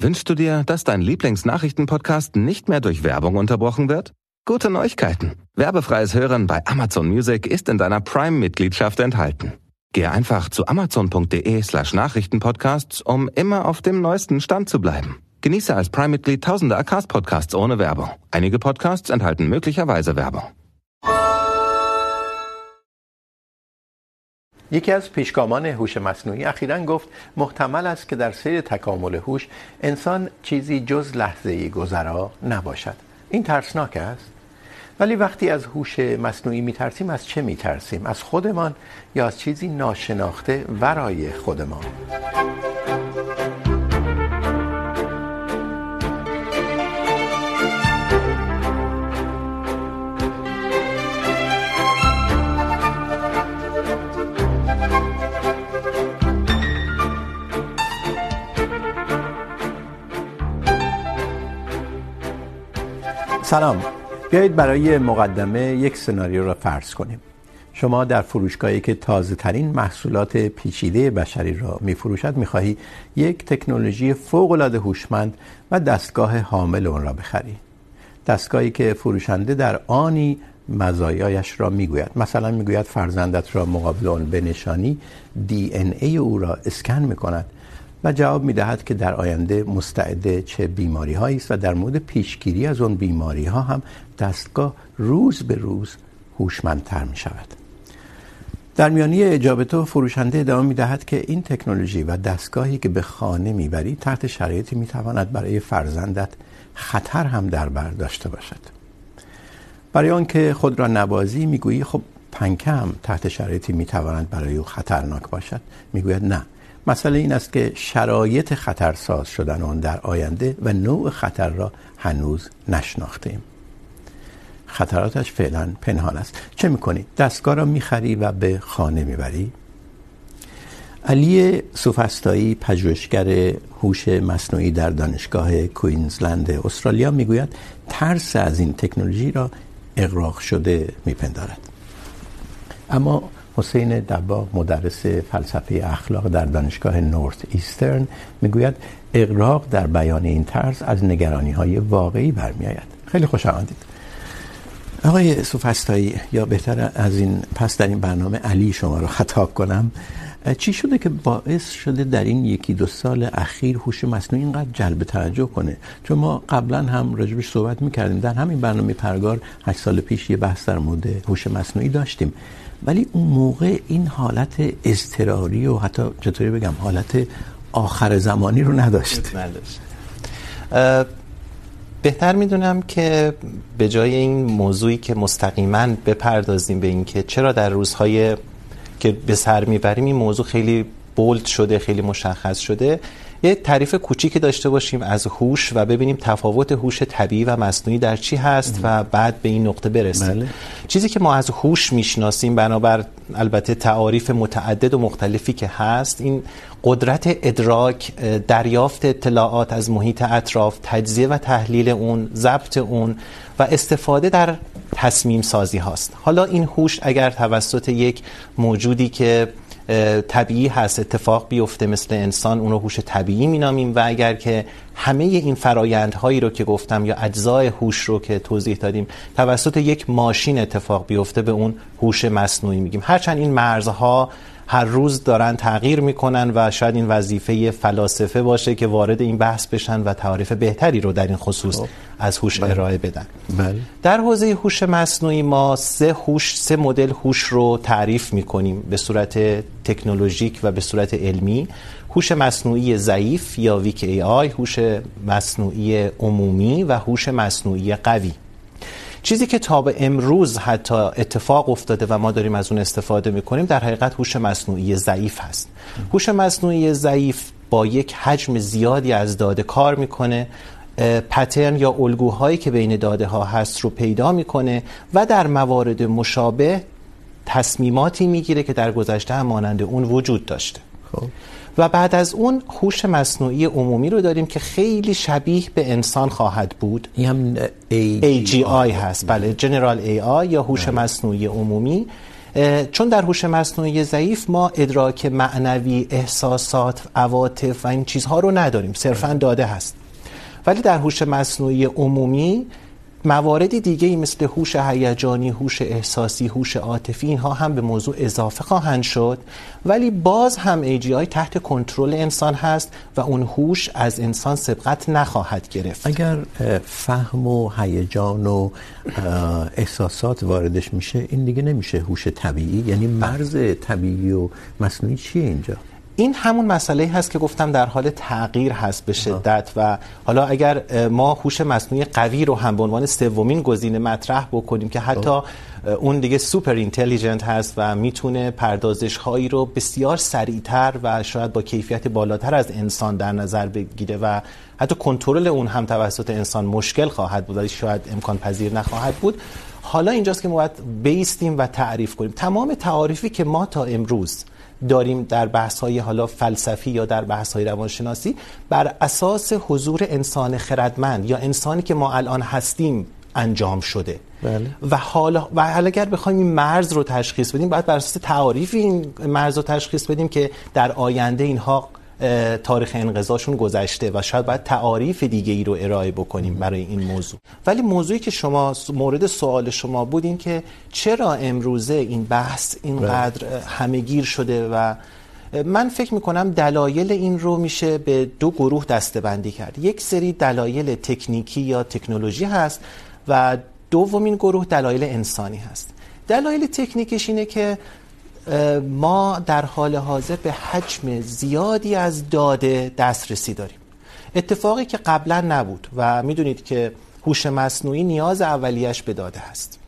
Wünschst du dir, dass dein Lieblingsnachrichtenpodcast nicht mehr durch Werbung unterbrochen wird? Gute Neuigkeiten. Werbefreies Hören bei Amazon Music ist in deiner Prime-Mitgliedschaft enthalten. Gehe einfach zu amazon.de slash Nachrichtenpodcasts, um immer auf dem neuesten Stand zu bleiben. Genieße als Prime-Mitglied tausende Acast-Podcasts ohne Werbung. Einige Podcasts enthalten möglicherweise Werbung. یکی از پیشگامان هوش مصنوعی اخیرا گفت، محتمل است که در سیر تکامل هوش انسان چیزی جز لحظه گذرا نباشد. این ترسناک است؟ ولی وقتی از هوش مصنوعی میترسیم، از چه میترسیم؟ از خودمان یا از چیزی ناشناخته ورای خودمان؟ سلام. بیایید برای مقدمه یک سناریو را فرض کنیم. شما در فروشگاهی که تازه ترین محصولات پیچیده بشری را می فروشد می خواهی یک تکنولوژی فوق العاده هوشمند و دستگاه حامل اون را بخری. دستگاهی که فروشنده در آنی مزایایش را می گوید مثلا می گوید فرزندت را مقابل اون بنشانی دی این ای او را اسکن می کند و جواب می دهد که در آینده مستعد چه بیماری هایی است و در مورد پیشگیری از اون بیماری ها هم دستگاه روز به روز هوشمندتر می شود در میانی اجابه تو فروشنده ادامه می دهد که این تکنولوژی و دستگاهی که به خانه می بری تحت شرایطی می تواند برای فرزندت خطر هم در بر داشته باشد. برای آن که خود را نبازی می گویی خب پنکه هم تحت شرایطی می تواند برای او خطرناک باشد. می گوید نه. مسئله این است که شرایط خطرساز شدن آن در آینده و نوع خطر را هنوز نشناخته ایم خطراتش فعلا پنهان است چه میکنی؟ دستگاه را میخری و به خانه میبری؟ علی سوفستایی، پژوهشگر هوش مصنوعی در دانشگاه کوینزلند استرالیا، میگوید ترس از این تکنولوژی را اغراق شده میپندارد اما حسین دباغ، مدرس فلسفه اخلاق در دانشگاه نورث ایسترن، میگوید اغراق در بیان این طرز از نگرانی های واقعی برمی آید خیلی خوش آمدید. آقای سوفستایی یا بهتر از این پس در این برنامه علی شما رو خطاب کنم. چی شده که باعث شده در این یکی دو سال اخیر هوش مصنوعی اینقدر جلب توجه کنه؟ چون ما قبلا هم راجبش صحبت میکردیم. در همین برنامه پرگار 8 سال پیش یه بحث در مورد هوش مصنوعی داشتیم. ولی اون موقع این حالت اضطراری و حتی چطوری بگم، حالت آخر زمانی رو نداشت. بهتر میدونم که به جای این موضوعی که مستقیما بپردازیم به این که چرا در روزهای که به سر میبریم، این موضوع خیلی بولد شده، خیلی مشخص شده. یه تعریف کوچیکی داشته باشیم از هوش و ببینیم تفاوت هوش طبیعی و مصنوعی در چی هست و بعد به این نقطه برسیم بله. چیزی که ما از هوش میشناسیم بنابر البته تعاریف متعدد و مختلفی که هست این قدرت ادراک دریافت اطلاعات از محیط اطراف تجزیه و تحلیل اون ضبط اون و استفاده در تصمیم سازی هاست حالا این هوش اگر توسط یک موجودی که طبیعی هست، اتفاق بیفته مثل انسان اون رو هوش طبیعی مینامیم. و اگر که همه این فرایندهایی رو که گفتم یا اجزای هوش رو که توضیح دادیم، توسط یک ماشین اتفاق بیفته، به اون هوش مصنوعی میگیم. هرچند این مرزها هر روز دارن تغییر میکنن و شاید این وظیفه فلاسفه باشه که وارد این بحث بشن و تعریف بهتری رو در این خصوص از هوش ارائه بدن. بله. در حوزه هوش مصنوعی ما سه هوش سه مدل هوش رو تعریف میکنیم به صورت تکنولوژیک و به صورت علمی. هوش مصنوعی ضعیف یا ویک ای آی هوش مصنوعی عمومی و هوش مصنوعی قوی. چیزی که تا به امروز حتی اتفاق افتاده و ما داریم از اون استفاده میکنیم، در حقیقت هوش مصنوعی ضعیف هست. هوش مصنوعی ضعیف با یک حجم زیادی از داده کار میکنه پترن یا الگوهایی که بین داده ها هست رو پیدا میکنه و در موارد مشابه تصمیماتی میگیره که در گذشته هم مانند اون وجود داشته. خب. و بعد از اون هوش مصنوعی عمومی رو داریم که خیلی شبیه به انسان خواهد بود. این هم AGI هست. بله جنرال AI یا هوش مصنوعی عمومی. چون در هوش مصنوعی ضعیف ما ادراک معنوی احساسات عواطف و این چیزها رو نداریم. صرفا داده هست. ولی در هوش مصنوعی عمومی مواردی دیگه ای مثل هوش هیجانی، هوش احساسی، هوش عاطفی اینها هم به موضوع اضافه خواهند شد. ولی باز هم AGI تحت کنترل انسان هست و اون هوش از انسان سبقت نخواهد گرفت. اگر فهم و هیجان و احساسات واردش میشه این دیگه نمیشه هوش طبیعی. یعنی مرز طبیعی و مصنوعی چیه اینجا؟ این همون مسئله هست که گفتم در حال تغییر هست به شدت و حالا اگر ما هوش مصنوعی قوی رو هم به عنوان سومین گزینه مطرح بکنیم که حتی اون دیگه سوپر اینتلیجنت هست و میتونه پردازش هایی رو بسیار سریعتر و شاید با کیفیت بالاتر از انسان در نظر بگیره و حتی کنترل اون هم توسط انسان مشکل خواهد بود ولی شاید امکان پذیر نخواهد بود. حالا اینجاست که ما باید بیستیم و تعریف کنیم. تمام تعاریفی که ما تا امروز داریم در بحث های حالا فلسفی یا در بحث های روانشناسی بر اساس حضور انسان خردمند یا انسانی که ما الان هستیم انجام شده بله. و حالا و حالا اگر بخوایم این مرز رو تشخیص بدیم باید بر اساس تعاریف این مرز رو تشخیص بدیم که در آینده اینها تاریخ انقضاشون گذشته و شاید باید تعاریف دیگه ای رو ارائه بکنیم برای این موضوع. ولی موضوعی که شما مورد سوال شما بود این که چرا امروزه این بحث اینقدر همهگیر شده و من فکر میکنم دلایل این رو میشه به دو گروه دستبندی کرد. یک سری دلایل تکنیکی یا تکنولوژی هست و دومین گروه دلایل انسانی هست. دلایل تکنیکش اینه که ما در حال حاضر به حجم زیادی از داده دسترسی داریم. اتفاقی که قبلا نبود و میدونید که هوش مصنوعی نیاز اولیش به داده هست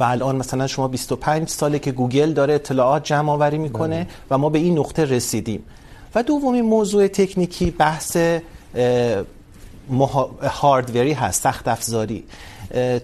و الان مثلا شما 25 ساله که گوگل داره اطلاعات جمع آوری میکنه و ما به این نقطه رسیدیم. و دومین موضوع تکنیکی بحث هاردوری هست سخت افزاری.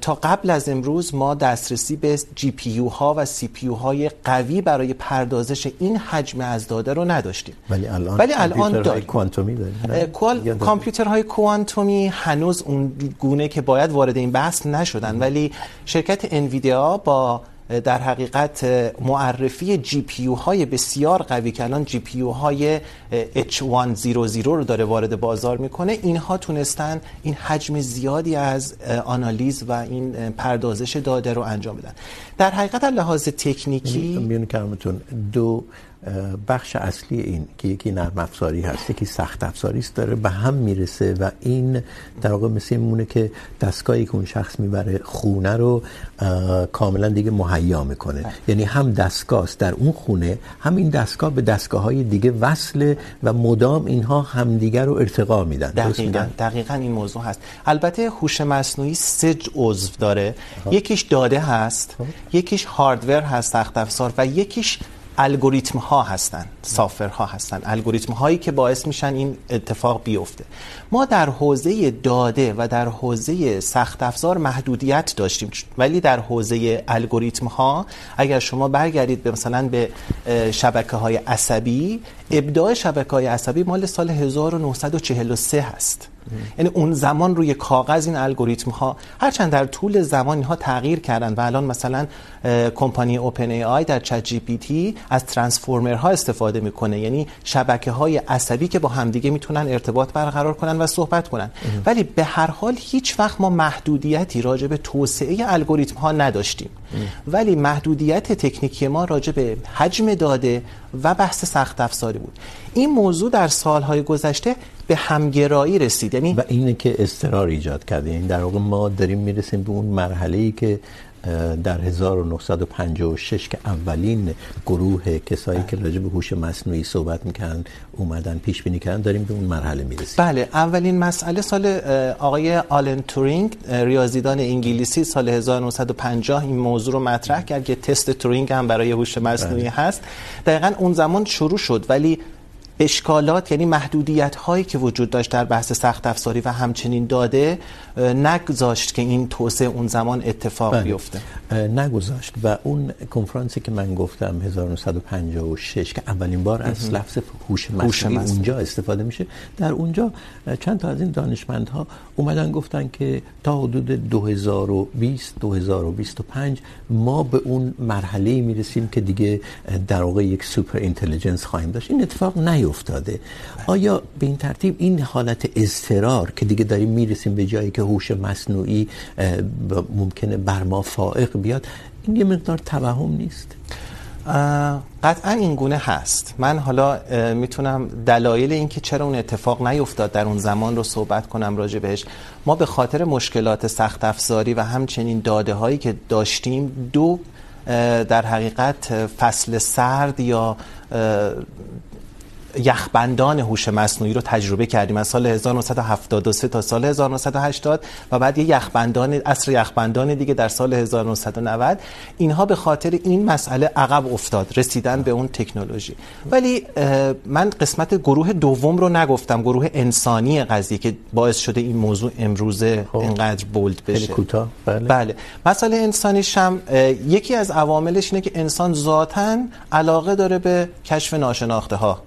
تا قبل از امروز ما دسترسی به جی پی یو ها و سی پی یو های قوی برای پردازش این حجم از داده رو نداشتیم. ولی الان ولی الان داریم. کوانتومی داریم کامپیوترهای کوانتومی هنوز اون گونه که باید وارد این بحث نشدن. ولی شرکت انویدیا با در حقیقت معرفی جی پی یو های بسیار قوی که الان جی پی یو های H100 رو داره وارد بازار میکنه، اینها تونستن این حجم زیادی از آنالیز و این پردازش داده رو انجام بدن. در حقیقت لحاظ تکنیکی میون کلمتون دو بخش اصلی این که یکی نرم افزاری هست یکی سخت افزاری است داره به هم میرسه و این در واقع مثل میمونه که دستگاهی که اون شخص میبره خونه رو کاملا دیگه مهیا میکنه. یعنی هم دستگاه است. در اون خونه هم این دستگاه به دستگاه های دیگه وصل و مدام اینها همدیگه رو ارتقا میدن. دقیقاً دقیقاً این موضوع هست. البته هوش مصنوعی سه عضو داره. یکیش داده هست. یکیش هاردور هست سخت افزار و یکیش الگوریتم ها هستن سافر ها هستن. الگوریتم هایی که باعث میشن این اتفاق بیفته. ما در حوزه داده و در حوزه سخت افزار محدودیت داشتیم، ولی در حوزه الگوریتم ها اگر شما برگردید به مثلا به شبکه های عصبی، ابداع شبکه های عصبی مال سال 1943 هست. یعنی اون زمان روی کاغذ این الگوریتم ها هرچند در طول زمان اینها تغییر کردن و الان مثلا کمپانی اوپن ای آی در چت جی پی تی از ترانسفورمر ها استفاده میکنه. یعنی شبکه های عصبی که با همدیگه میتونن ارتباط برقرار کنن و صحبت کنن. ولی به هر حال هیچ وقت ما محدودیتی راجع به توسعه الگوریتم ها نداشتیم ولی محدودیت تکنیکی ما راجع به حجم داده و بحث سخت افزاری بود. این موضوع در سالهای گذشته به همگرایی رسید. یعنی و اینه که استقرار ایجاد کرده. یعنی در واقع ما داریم میرسیم به اون مرحله‌ای که در 1956 که اولین گروه کسایی که راجع به هوش مصنوعی صحبت میکنن اومدن پیش بینی کردن داریم به اون مرحله میرسیم بله اولین مسئله سال آقای آلن تورینگ ریاضیدان انگلیسی سال 1950 این موضوع رو مطرح کرد که تست تورینگ هم برای هوش مصنوعی بله. هست دقیقا اون زمان شروع شد ولی اشکالات یعنی محدودیت هایی که وجود داشت در بحث سخت افزاری و همچنین داده نگذاشت که این توسعه اون زمان اتفاق. بیفته. نگذاشت و اون کنفرانسی که من گفتم 1956 که اولین بار از لفظ هوش مصنوعی اونجا استفاده میشه. در اونجا چند تا از این دانشمندها اومدن گفتن که تا حدود 2020 2025 ما به اون مرحله میرسیم که دیگه در واقع یک سوپر اینتلیجنس خواهیم داشت. این اتفاق نیفتاده. آیا به این ترتیب این حالت اضطرار که دیگه داریم میرسیم به جایی که هوش مصنوعی ممکنه بر ما فائق بیاد. این یه مقدار توهم نیست. قطعا این گونه هست. من حالا میتونم دلایل این که چرا اون اتفاق نیفتاد در اون زمان رو صحبت کنم راجع بهش. ما به خاطر مشکلات سخت افزاری و همچنین داده هایی که داشتیم، دو در حقیقت فصل سرد یا یخبندان هوش مصنوعی رو تجربه کردیم. از سال 1973 تا سال 1980 و بعد یه یخبندان عصر یخبندان دیگه در سال 1990 اینها به خاطر این مسئله عقب افتاد رسیدن به اون تکنولوژی. ولی من قسمت گروه دوم رو نگفتم گروه انسانی قضیه که باعث شده این موضوع امروزه اینقدر بولد بشه. کوتاه. بله. بله. مسئله انسانیش هم یکی از عواملش اینه که انسان ذاتاً علاقه داره به کشف ناشناخته ها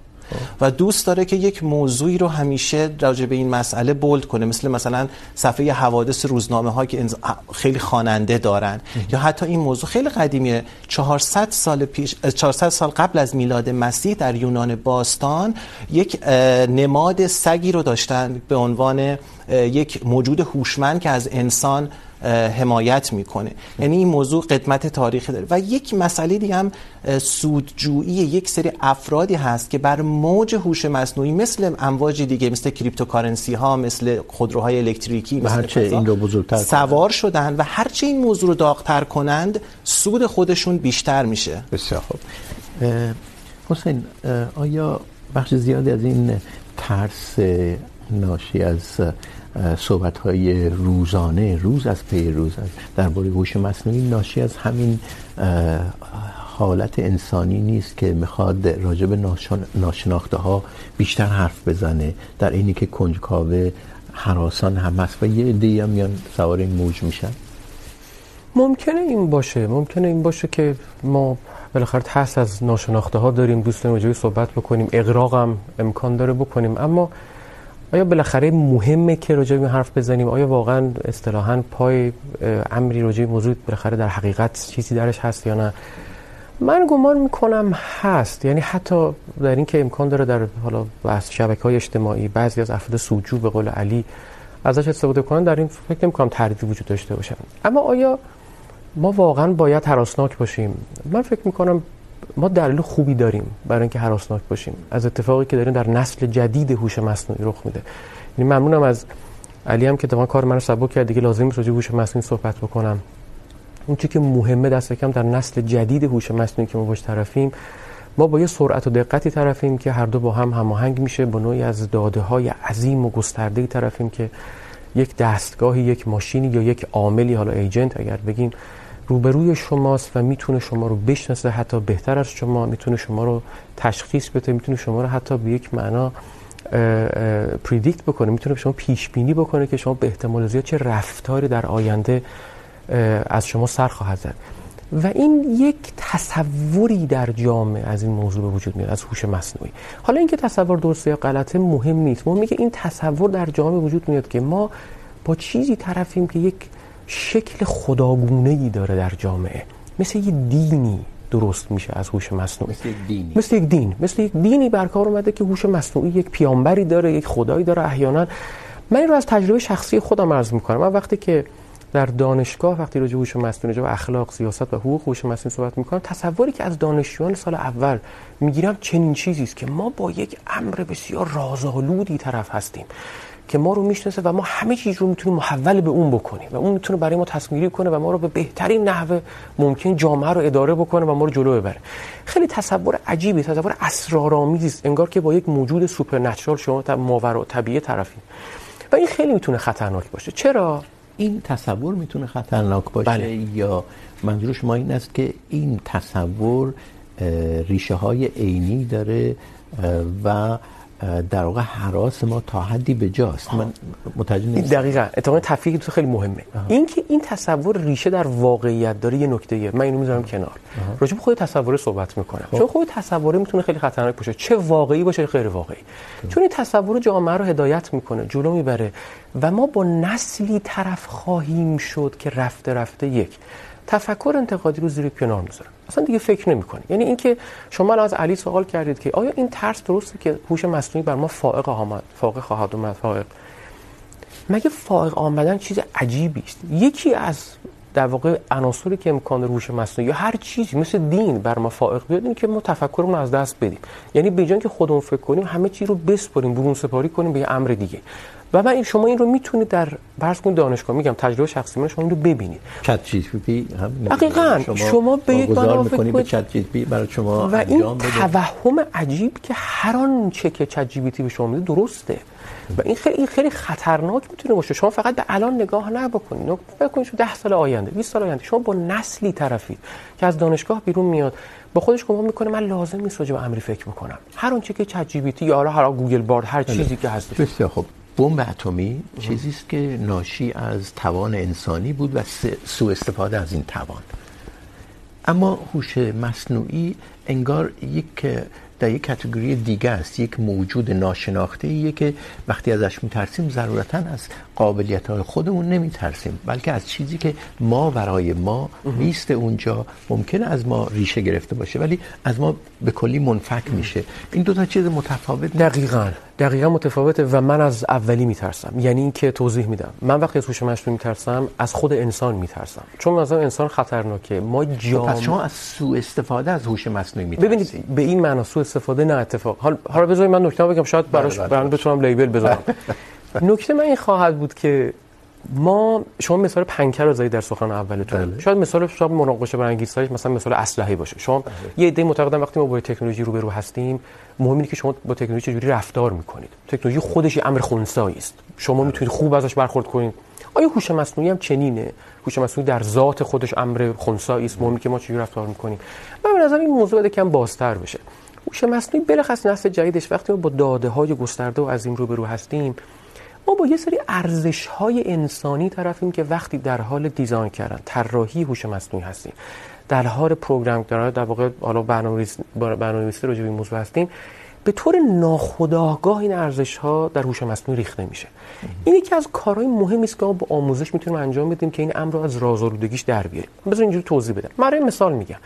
و دوست داره که یک موضوعی رو همیشه راجع به این مسئله بولد کنه. مثل مثلا صفحه حوادث روزنامه ها که خیلی خواننده دارن یا حتی این موضوع خیلی قدیمیه. 400 سال پیش 400 سال قبل از میلاد مسیح در یونان باستان یک نماد سگی رو داشتن به عنوان یک موجود هوشمند که از انسان حمایت میکنه. یعنی این موضوع قدمت تاریخی داره. و یک مسئله دیگه هم سودجویی یک سری افرادی هست که بر موج هوش مصنوعی مثل امواج دیگه مثل کریپتوکارنسی ها مثل خودروهای الکتریکی مثل هرچه این رو بزرگتر سوار شدن و هرچه این موضوع رو داغتر کنند سود خودشون بیشتر میشه. بسیار خوب. حسین آیا بخش زیادی از این ترس ناشی از صحبت های روزانه، روز از پی، روز درباره هوش مصنوعی ناشی از همین حالت انسانی نیست که میخواد راجع به ناشناخته ها بیشتر حرف بزنه. در اینی که کنجکاوه، حراسان هم هست و یه عده‌ای هم میان سوار این موج میشن. ممکنه این باشه. ممکنه این باشه که ما بالاخره ترس از ناشناخته ها داریم، دوست داریم راجع صحبت بکنیم. اغراق هم امکان داره بکنیم. اما آیا بالاخره مهمه که راجع به حرف بزنیم؟ آیا واقعا اصطلاحا پای امری راجع به موضوع بالاخره در حقیقت چیزی درش هست یا نه؟ من گمان میکنم هست. یعنی حتی در این که امکان داره در، حالا، بحث شبکه‌های اجتماعی، بعضی از افراد سوجو به قول علی ازش استفاده کنن، در این فکر نمی‌کنم تردیدی وجود داشته باشن. اما آیا ما واقعا باید هراسناک باشیم؟ من فکر میکنم ما دلیل خوبی داریم برای اینکه هراسناک باشیم. از اتفاقی که داریم در نسل جدید هوش مصنوعی رخ میده. یعنی ممنونم از علی هم که تمام کار منو سبک کرد. دیگه لازم نیست راجع هوش مصنوعی صحبت بکنم. اون چیزی که مهمه دست کم در نسل جدید هوش مصنوعی که ما باش طرفیم، ما با یه سرعت و دقتی طرفیم که هر دو با هم هماهنگ میشه. با نوعی از داده های عظیم و گسترده طرفیم که یک دستگاهی، یک ماشینی یا یک عاملی، حالا ایجنت اگر بگیم روبروی شماست و میتونه شما رو بشناسه، حتی بهتر از شما، میتونه شما رو تشخیص بده، میتونه شما رو حتی به یک معنا پریدیکت بکنه، میتونه شما پیش بینی بکنه که شما به احتمال زیاد چه رفتاری در آینده از شما سر خواهد زد. و این یک تصوری در جامعه از این موضوع به وجود میاد، از هوش مصنوعی. حالا اینکه تصور درسته یا غلطه مهم نیست. مهم میگه این تصور در جامعه وجود میاد که ما با چیزی طرفیم که یک شکل خداگونه ای داره در جامعه. مثل یه دینی درست میشه از هوش مصنوعی. مثل یک دینی. مثل یک دین. مثل یک دینی برکار اومده که هوش مصنوعی یک پیامبری داره یک خدایی داره احیانا. من این رو از تجربه شخصی خودم عرض میکنم. من وقتی که در دانشگاه وقتی راجع به هوش مصنوعی راجع اخلاق سیاست و حقوق هوش مصنوعی صحبت میکنم تصوری که از دانشجویان سال اول میگیرم چنین چیزی است که ما با یک امر بسیار رازآلودی طرف هستیم. که ما رو میشناسه و ما همه چیز رو میتونیم محول به اون بکنیم و اون میتونه برای ما تصمیم گیری کنه و ما رو به بهترین نحو ممکن جامعه رو اداره بکنه و ما رو جلو ببره. خیلی تصور عجیبی تصور اسرارآمیزی است انگار که با یک موجود سوپرنچرال شما تا ماورا طبیعه طرفین و این خیلی میتونه خطرناک باشه. چرا؟ این تصور میتونه خطرناک باشه بله. یا منظور شما این است که این تصور ریشه های عینی داره و در واقع حراس ما تا حدی به جاست. من متوجه نیستم دقیقاً اتفاقا تفکیک تو خیلی مهمه. این که این تصور ریشه در واقعیت داره یه نکته من اینو میذارم کنار. راجع به خود تصور صحبت میکنم. چون خود تصور میتونه خیلی خطرناک باشه. چه واقعی باشه غیر واقعی. چون این تصور جامعه رو هدایت میکنه جلو میبره و ما با نسلی طرف خواهیم شد که رفته رفته یک تفکر انتقادی رو زیر کنار میذاره اصلا دیگه فکر نمیکنی. یعنی اینکه شما الان از علی سوال کردید که آیا این ترس درسته که هوش مصنوعی بر ما فائق آمد، فائق خواهد اومد، فائق؟ مگه فائق آمدن چیز عجیبی است؟ یکی از در واقع عناصری که امکان هوش مصنوعی یا هر چیزی مثل دین بر ما فائق بیاد این که ما تفکرمون از دست بدیم. یعنی به جای اینکه خودمون فکر کنیم، همه چی رو بسپاریم برون سپاری کنیم به امر دیگه. و من این شما این رو میتونید در فرض کنید دانشگاه. میگم تجربه شخصی من شما این رو ببینید. چت جی پی هم دقیقاً شما, شما به یک بنا میکنید به چت جی پی برای شما و این توهم عجیب که هر آنچه که چت جی پی تی به شما میده درسته. و این خیلی خیلی خطرناک میتونه باشه. شما فقط به الان نگاه نکنید. فکر کنید 10 سال آینده 20 سال آینده. شما با نسلی طرفید که از دانشگاه بیرون میاد. با خودش گمان میکنه من لازم نیست راجع به امری فکر بکنم. هر آنچه که چت جی پی تی یا حالا گوگل بارد هر چیزی که هست بسیار خوب. بمب اتمی چیزی است که ناشی از توان انسانی بود و سوء استفاده از این توان. اما هوش مصنوعی انگار یک در یک کاتگوری دیگه است. یک موجود ناشناخته ایه که وقتی ازش میترسیم ضرورتا از قابلیت های خودمون نمیترسیم، بلکه از چیزی که ما برای ما نیست اونجا ممکنه از ما ریشه گرفته باشه، ولی از ما به کلی منفک میشه. این دو تا چیز متفاوت دقیقاً. دقیقا متفاوته و من از اولی میترسم. یعنی اینکه توضیح میدم. من وقتی از هوش مصنوعی میترسم از خود انسان میترسم. چون مثلا انسان خطرناکه. ما جامعه پس شما از سوء استفاده از هوش مصنوعی میترسید ببینید به این معنا سوء استفاده نه اتفاق. حالا حالا بذارید من نکته بگم. شاید براش برام بتونم لیبل بذارم. نکته من این خواهد بود که ما شما مثال پنکر رو زدید در سخن اولتون بله. شاید مثال شما مناقشه برانگیزترش مثلا مثال اسلحه باشه. شما بله. یه ایده معتقدن وقتی ما با تکنولوژی روبرو هستیم مهم اینه که شما با تکنولوژی چجوری رفتار میکنید. تکنولوژی خودش یه امر خنثایی است. شما میتونید خوب ازش برخورد کنید. آیا هوش مصنوعی هم چنینه؟ هوش مصنوعی در ذات خودش امر خنثایی است. مهمه که ما چجوری رفتار میکنیم. من به نظر این موضوع بده کم بازتر بشه. هوش مصنوعی بلخص نسل جدیدش وقتی ما با داده های گسترده و عظیم روبرو هستیم ما با یه سری ارزش های انسانی طرفیم که وقتی در حال دیزاین کردن، طراحی هوش مصنوعی هستیم. در حال پروگرام کردن در واقع حالا برنامه‌نویسی برنامه‌نویسی راجع به این موضوع هستیم، به طور ناخودآگاه این ارزش ها در هوش مصنوعی ریخته میشه. این یکی از کارهای مهمی است که ما با آموزش میتونیم انجام بدیم که این امر رو از رازآلودگیش در بیاریم. بذار اینجوری توضیح بدم. برای مثال میگم.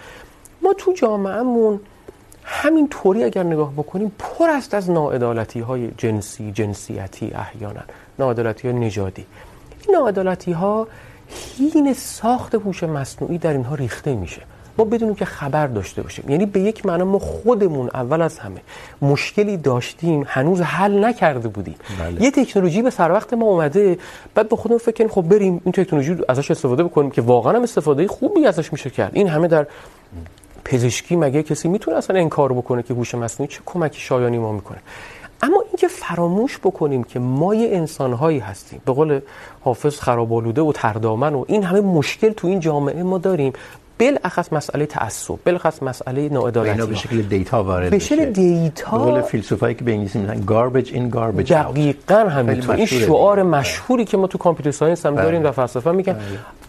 ما تو جامعهمون همین طوری اگر نگاه بکنیم پر است از ناعدالتی های جنسی جنسیتی احیانا. ناعدالتی های نژادی. این ناعدالتی ها حین ساخت هوش مصنوعی در اینها ریخته میشه. ما بدونیم که خبر داشته باشیم. یعنی به یک معنی ما خودمون اول از همه مشکلی داشتیم هنوز حل نکرده بودیم. بله. یه تکنولوژی به سر وقت ما اومده بعد به خودمون فکر کنیم خب بریم این تکنولوژی رو ازش استفاده بکنیم که واقعا هم استفاده خوبی ازش میشه کرد. این همه در پزشکی مگه کسی میتونه اصلا انکار بکنه که هوش مصنوعی چه کمکی شایانی ما میکنه؟ اما اینکه فراموش بکنیم که ما یه انسانهایی هستیم. به قول حافظ خرابالوده و تردامن و این همه مشکل تو این جامعه ما داریم. بالاخص مسئله تعصب بالاخص مسئله ناعدالتی اینا به شکل دیتا وارد به شکل دیتا به قول فیلسوفایی که به انگلیسی میگن garbage in garbage out. دقیقاً همینطور. این شعار مشهوری که ما تو کامپیوتر ساینس هم داریم و فلسفه میگن.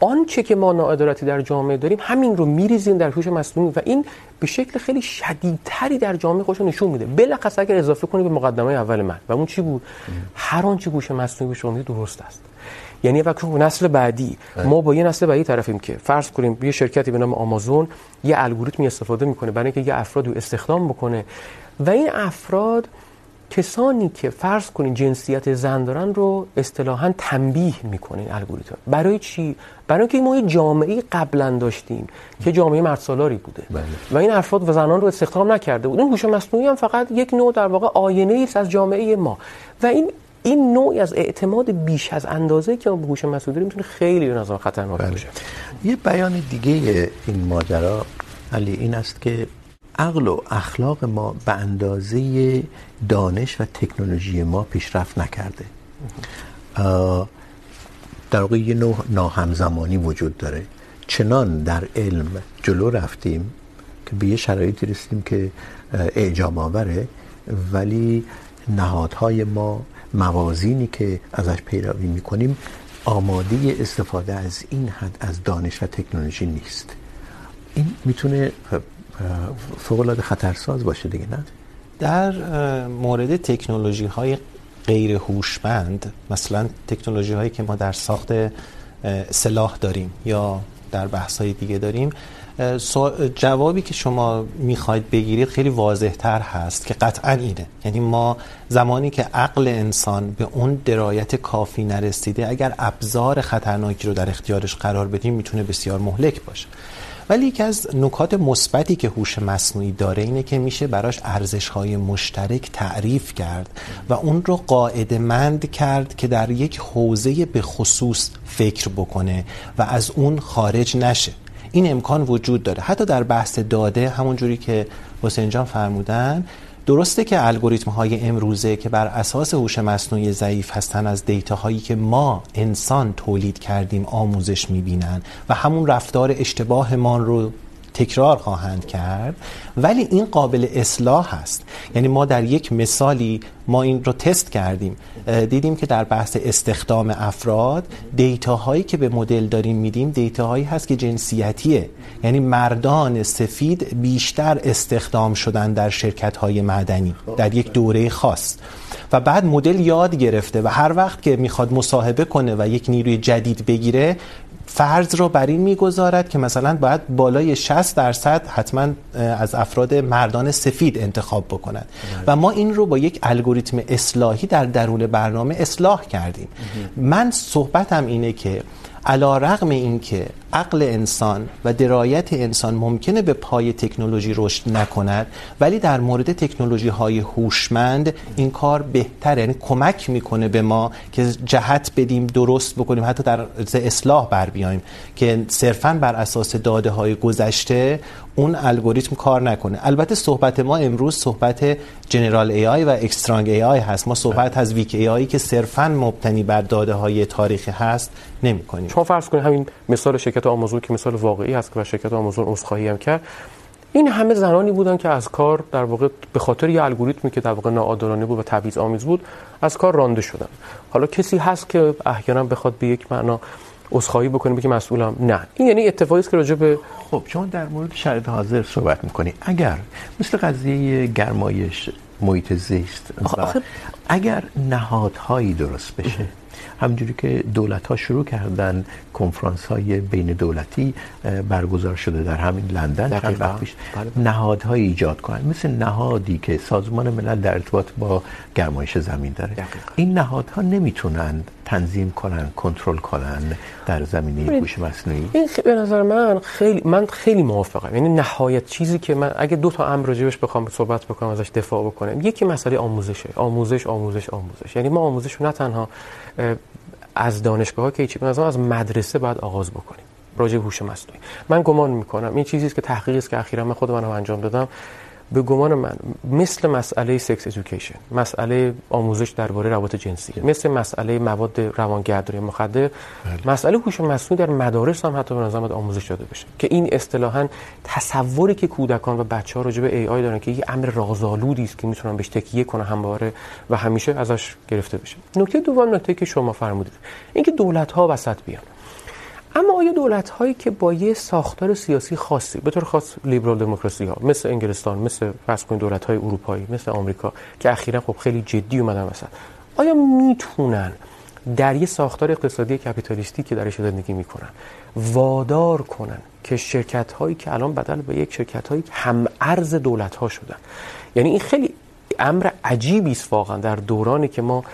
آنچه که ما ناعدالتی در جامعه داریم همین رو میریزیم در هوش مصنوعی و این به شکل خیلی شدیدتری در جامعه خودش نشون میده. بالاخص اگر اضافه کنی به مقدمه اول من. و اون چی بود؟ هر آنچه هوش مصنوعی به شما درست است. یعنی وقتی نسل بعدی ما با یه نسل بعدی طرفیم که فرض کنیم یه شرکتی به نام آمازون یه الگوریتمی استفاده میکنه برای اینکه یه افراد رو استخدام بکنه. و این افراد کسانی که فرض کنین جنسیت زن دارن رو اصطلاحا تنبیه میکنه این الگوریتم. برای چی؟ برای اینکه ما یه جامعه قبلا داشتیم که جامعه مردسالاری بوده. بله. و این افراد و زنان رو استخدام نکرده بود. اون هوش مصنوعی هم فقط یک نوع در واقع آینه ای از جامعه ما. و این این نوعی از اعتماد بیش از اندازه که ما به هوش مصنوعی داریم میتونه خیلی به نظر خطرناک باشه. یه بیان دیگه این ماجرا علی این است که عقل و اخلاق ما به اندازه دانش و تکنولوژی ما پیشرفت نکرده. در واقع یه نوع ناهمزمانی وجود داره. چنان در علم جلو رفتیم که به یه شرایطی رسیدیم که اعجاب آوره ولی نهادهای ما موازینی که ازش پیروی میکنیم، آماده استفاده از این حد از دانش و تکنولوژی نیست. این میتونه فوق العاده خطرساز باشه دیگه، نه؟ در مورد تکنولوژی های غیر هوشمند مثلا تکنولوژی هایی که ما در ساخت سلاح داریم یا در بحث های دیگه داریم جوابی که شما میخواید بگیرید خیلی واضح تر هست که قطعا اینه. یعنی ما زمانی که عقل انسان به اون درایت کافی نرسیده، اگر ابزار خطرناکی رو در اختیارش قرار بدیم، میتونه بسیار مهلک باشه. ولی یکی از نکات مثبتی که هوش مصنوعی داره اینه که میشه براش ارزش های مشترک تعریف کرد و اون رو قاعده مند کرد که در یک حوزه به خصوص فکر بکنه و از اون خارج نشه. این امکان وجود داره. حتی در بحث داده همون جوری که حسین جان فرمودن درسته که الگوریتم های امروزه که بر اساس هوش مصنوعی ضعیف هستن از دیتا هایی که ما انسان تولید کردیم آموزش میبینن و همون رفتار اشتباهمان رو تکرار خواهند کرد، ولی این قابل اصلاح هست. یعنی ما در یک مثالی ما این رو تست کردیم. دیدیم که در بحث استخدام افراد، دیتاهایی که به مدل داریم میدیم، دیتاهایی هست که جنسیتیه. یعنی مردان سفید بیشتر استخدام شدن در شرکت های معدنی، در یک دوره خاص. و بعد مدل یاد گرفته و هر وقت که میخواد مصاحبه کنه و یک نیروی جدید بگیره فرض رو بر این میگذارد که مثلا باید بالای 60 درصد حتما از افراد مردان سفید انتخاب بکنند. و ما این رو با یک الگوریتم اصلاحی در درون برنامه اصلاح کردیم. من صحبتم اینه که علا رغم این که عقل انسان و درایت انسان ممکنه به پای تکنولوژی رشد نکند، ولی در مورد تکنولوژی های هوشمند این کار بهتره. یعنی کمک میکنه به ما که جهت بدیم، درست بکنیم، حتی در اصلاح بر بیایم. که صرفا بر اساس داده های گذشته اون الگوریتم کار نکنه. البته صحبت ما امروز صحبت جنرال ای آی و اکسترانگ ای آی هست. ما صحبت از ویک ای آی که صرفا مبتنی بر داده های تاریخی هست نمی کنیم شما فرض کنید همین مثال شرکت آمازون که مثال واقعی هست که شرکت آمازون عذرخواهی هم کرد این همه زنانی بودن که از کار در واقع به خاطر یه الگوریتمی که در واقع ناعادلانه بود و تبعیض آمیز بود از کار رانده شدن. حالا کسی هست که احیانا بخواد به یک معنا عذرخواهی بکنه بگه مسئولم نه. این یعنی اتفاقی است که راجع به خب شما در مورد شرایط حاضر صحبت میکنی. اگر مثل قضیه گرمایش محیط زیست اگر نهادهایی درست بشه. همونجوری که دولت ها شروع کردن کنفرانس های بین دولتی برگزار شده در همین لندن. چند وقت پیش نهادهایی ایجاد کنن. مثل نهادی که سازمان ملل در ارتباط با گرمایش زمین داره. دقیقا. این نهادها نمیتونن تنظیم کنن کنترل کنن در زمینه هوش مصنوعی. این به نظر من خیلی من خیلی موافقم. یعنی نهایت چیزی که من اگه دو تا امر راجعش بخوام صحبت بکنم ازش دفاع بکنم یکی مسئله آموزشه. آموزش آموزش آموزش. یعنی ما آموزش رو نه تنها از دانشگاه ها که چی به از مدرسه باید آغاز بکنیم. راجع هوش مصنوعی. من گمان میکنم این چیزی است که تحقیقی است که اخیرا من خود من انجام دادم. به گمان من مثل مسئله سکس ادویکیشن مسئله آموزش درباره روابط جنسی. مثل مسئله مواد روانگردانی مخدر بله. مسئله هوش مصنوعی در مدارس هم حتی به نظر آموزش داده بشه که این اصطلاحا تصوری که کودکان و بچه‌ها راجع به ای آی دارن که یه امر رازآلودی است که میتونن بهش تکیه کنه همواره و همیشه ازش گرفته بشه نکته دوم نکته که شما فرمودید اینکه دولت ها وسط بیان اما آیا دولت هایی که با یه ساختار سیاسی خاصی، به طور خاص لیبرال دموکراسی ها مثل انگلستان، مثل فرض کنید دولت های اروپایی، مثل آمریکا، که اخیرا خب خیلی جدی اومدن وسط، آیا میتونن در یه ساختار اقتصادی کپیتالیستی که درش زندگی میکنن، وادار کنن که شرکت هایی که الان بدل به یک شرکت هایی هم ارز دولت ها شدن؟ یعنی این خیلی امر عجیبی است واقعا در دورانی که ما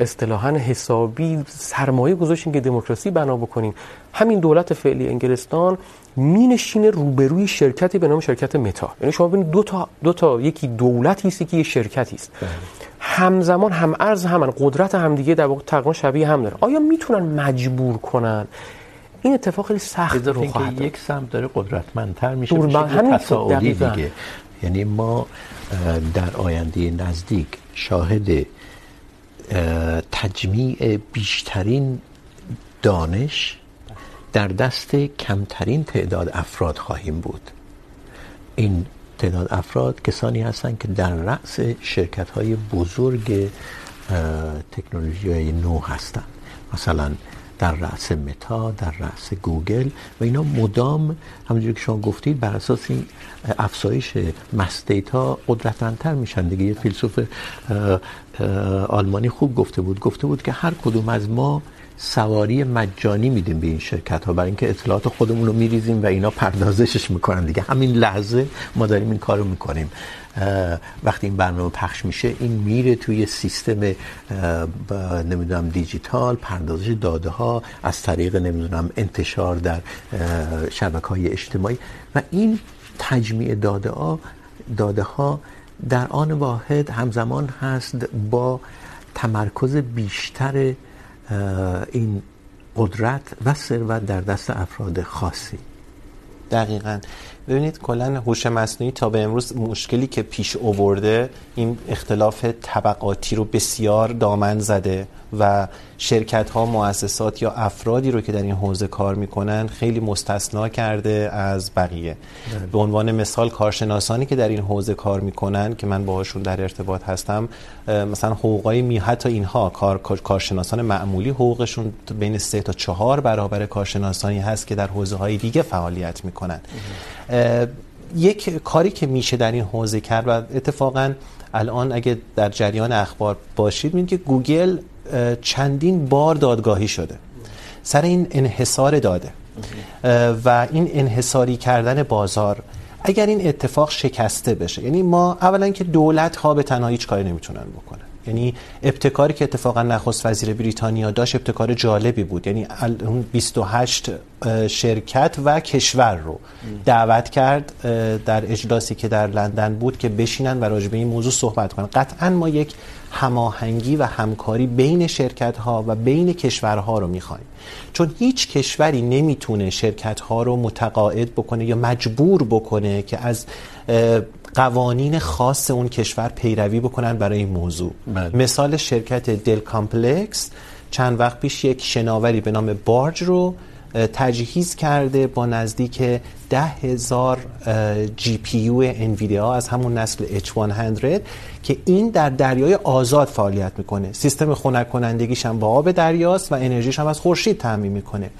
اصطلاحا حسابی سرمایه گذاشتیم که دموکراسی بنا بکنیم همین دولت فعلی انگلستان مینشینه روبروی شرکتی به نام شرکت متا. یعنی شما ببینید دو تا دو تا یکی دولتی است که یه شرکتی است. همزمان هم ارز هم قدرت هم دیگه در واقع تقریباً شبیه هم داره. آیا میتونن مجبور کنن؟ این اتفاق خیلی سخت رو خواهد یک سمت داره قدرتمندتر میشه میشه همین تصاعدی دیگه. یعنی ما در آینده نزدیک شاهد تجمیع بیشترین دانش در دست کمترین تعداد افراد خواهیم بود. این تعداد افراد کسانی هستند که در رأس شرکت های بزرگ تکنولوژی های نو هستند. مثلا در رأس متا، در رأس گوگل و اینا مدام همونجوری که شما گفتید بر اساس این افزایش مس دیتا قدرتمندتر میشن. دیگه یه فیلسوف آلمانی خوب گفته بود. گفته بود که هر کدوم از ما سواری مجانی میدیم به این شرکت ها برای اینکه اطلاعات خودمون رو میریزیم و اینا پردازشش میکنن دیگه. همین لحظه ما داریم این کارو میکنیم. وقتی این برنامه پخش میشه، این میره توی سیستم نمیدونم دیجیتال، پردازش داده ها از طریق نمیدونم انتشار در شبکه های اجتماعی. و این تجمیع داده ها داده ها در آن واحد همزمان هست با تمرکز بیشتر این قدرت و ثروت در دست افراد خاصی. دقیقاً. ببینید کلا هوش مصنوعی تا به امروز مشکلی که پیش آورده این اختلاف طبقاتی رو بسیار دامن زده و شرکت ها مؤسسات یا افرادی رو که در این حوزه کار میکنن خیلی مستثنا کرده از بقیه. ده. به عنوان مثال کارشناسانی که در این حوزه کار میکنن که من باهاشون در ارتباط هستم مثلا حقوقای می حتی اینها کار کارشناسان معمولی حقوقشون بین 3 تا 4 برابر کارشناسانی هست که در حوزه های دیگه فعالیت میکنن. میکنن یک کاری که میشه در این حوزه کرد و اتفاقا الان اگه در جریان اخبار باشید، میبینید که گوگل چندین بار دادگاهی شده. سر این انحصار داده. و این انحصاری کردن بازار اگر این اتفاق شکسته بشه یعنی ما اولا که دولت ها به تنهایی هیچ کاری نمیتونن بکنن. یعنی ابتکاری که اتفاقا نخست وزیر بریتانیا داشت ابتکار جالبی بود. یعنی اون 28 شرکت و کشور رو دعوت کرد در اجلاسی که در لندن بود که بشینن و راجع به این موضوع صحبت کنن. قطعا ما یک هماهنگی و همکاری بین شرکت ها و بین کشورها رو میخوایم. چون هیچ کشوری نمیتونه شرکت ها رو متقاعد بکنه یا مجبور بکنه که از قوانین خاص اون کشور پیروی بکنن برای این موضوع. بله. مثال شرکت دل کامپلکس چند وقت پیش یک شناوری به نام بارج رو تجهیز کرده با نزدیک ده هزار جی پی یو انویدیا از همون نسل H100 که این در دریای آزاد فعالیت میکنه. سیستم خنک کنندگیش هم با آب دریاست و انرژیش هم از خورشید تامین میکنه.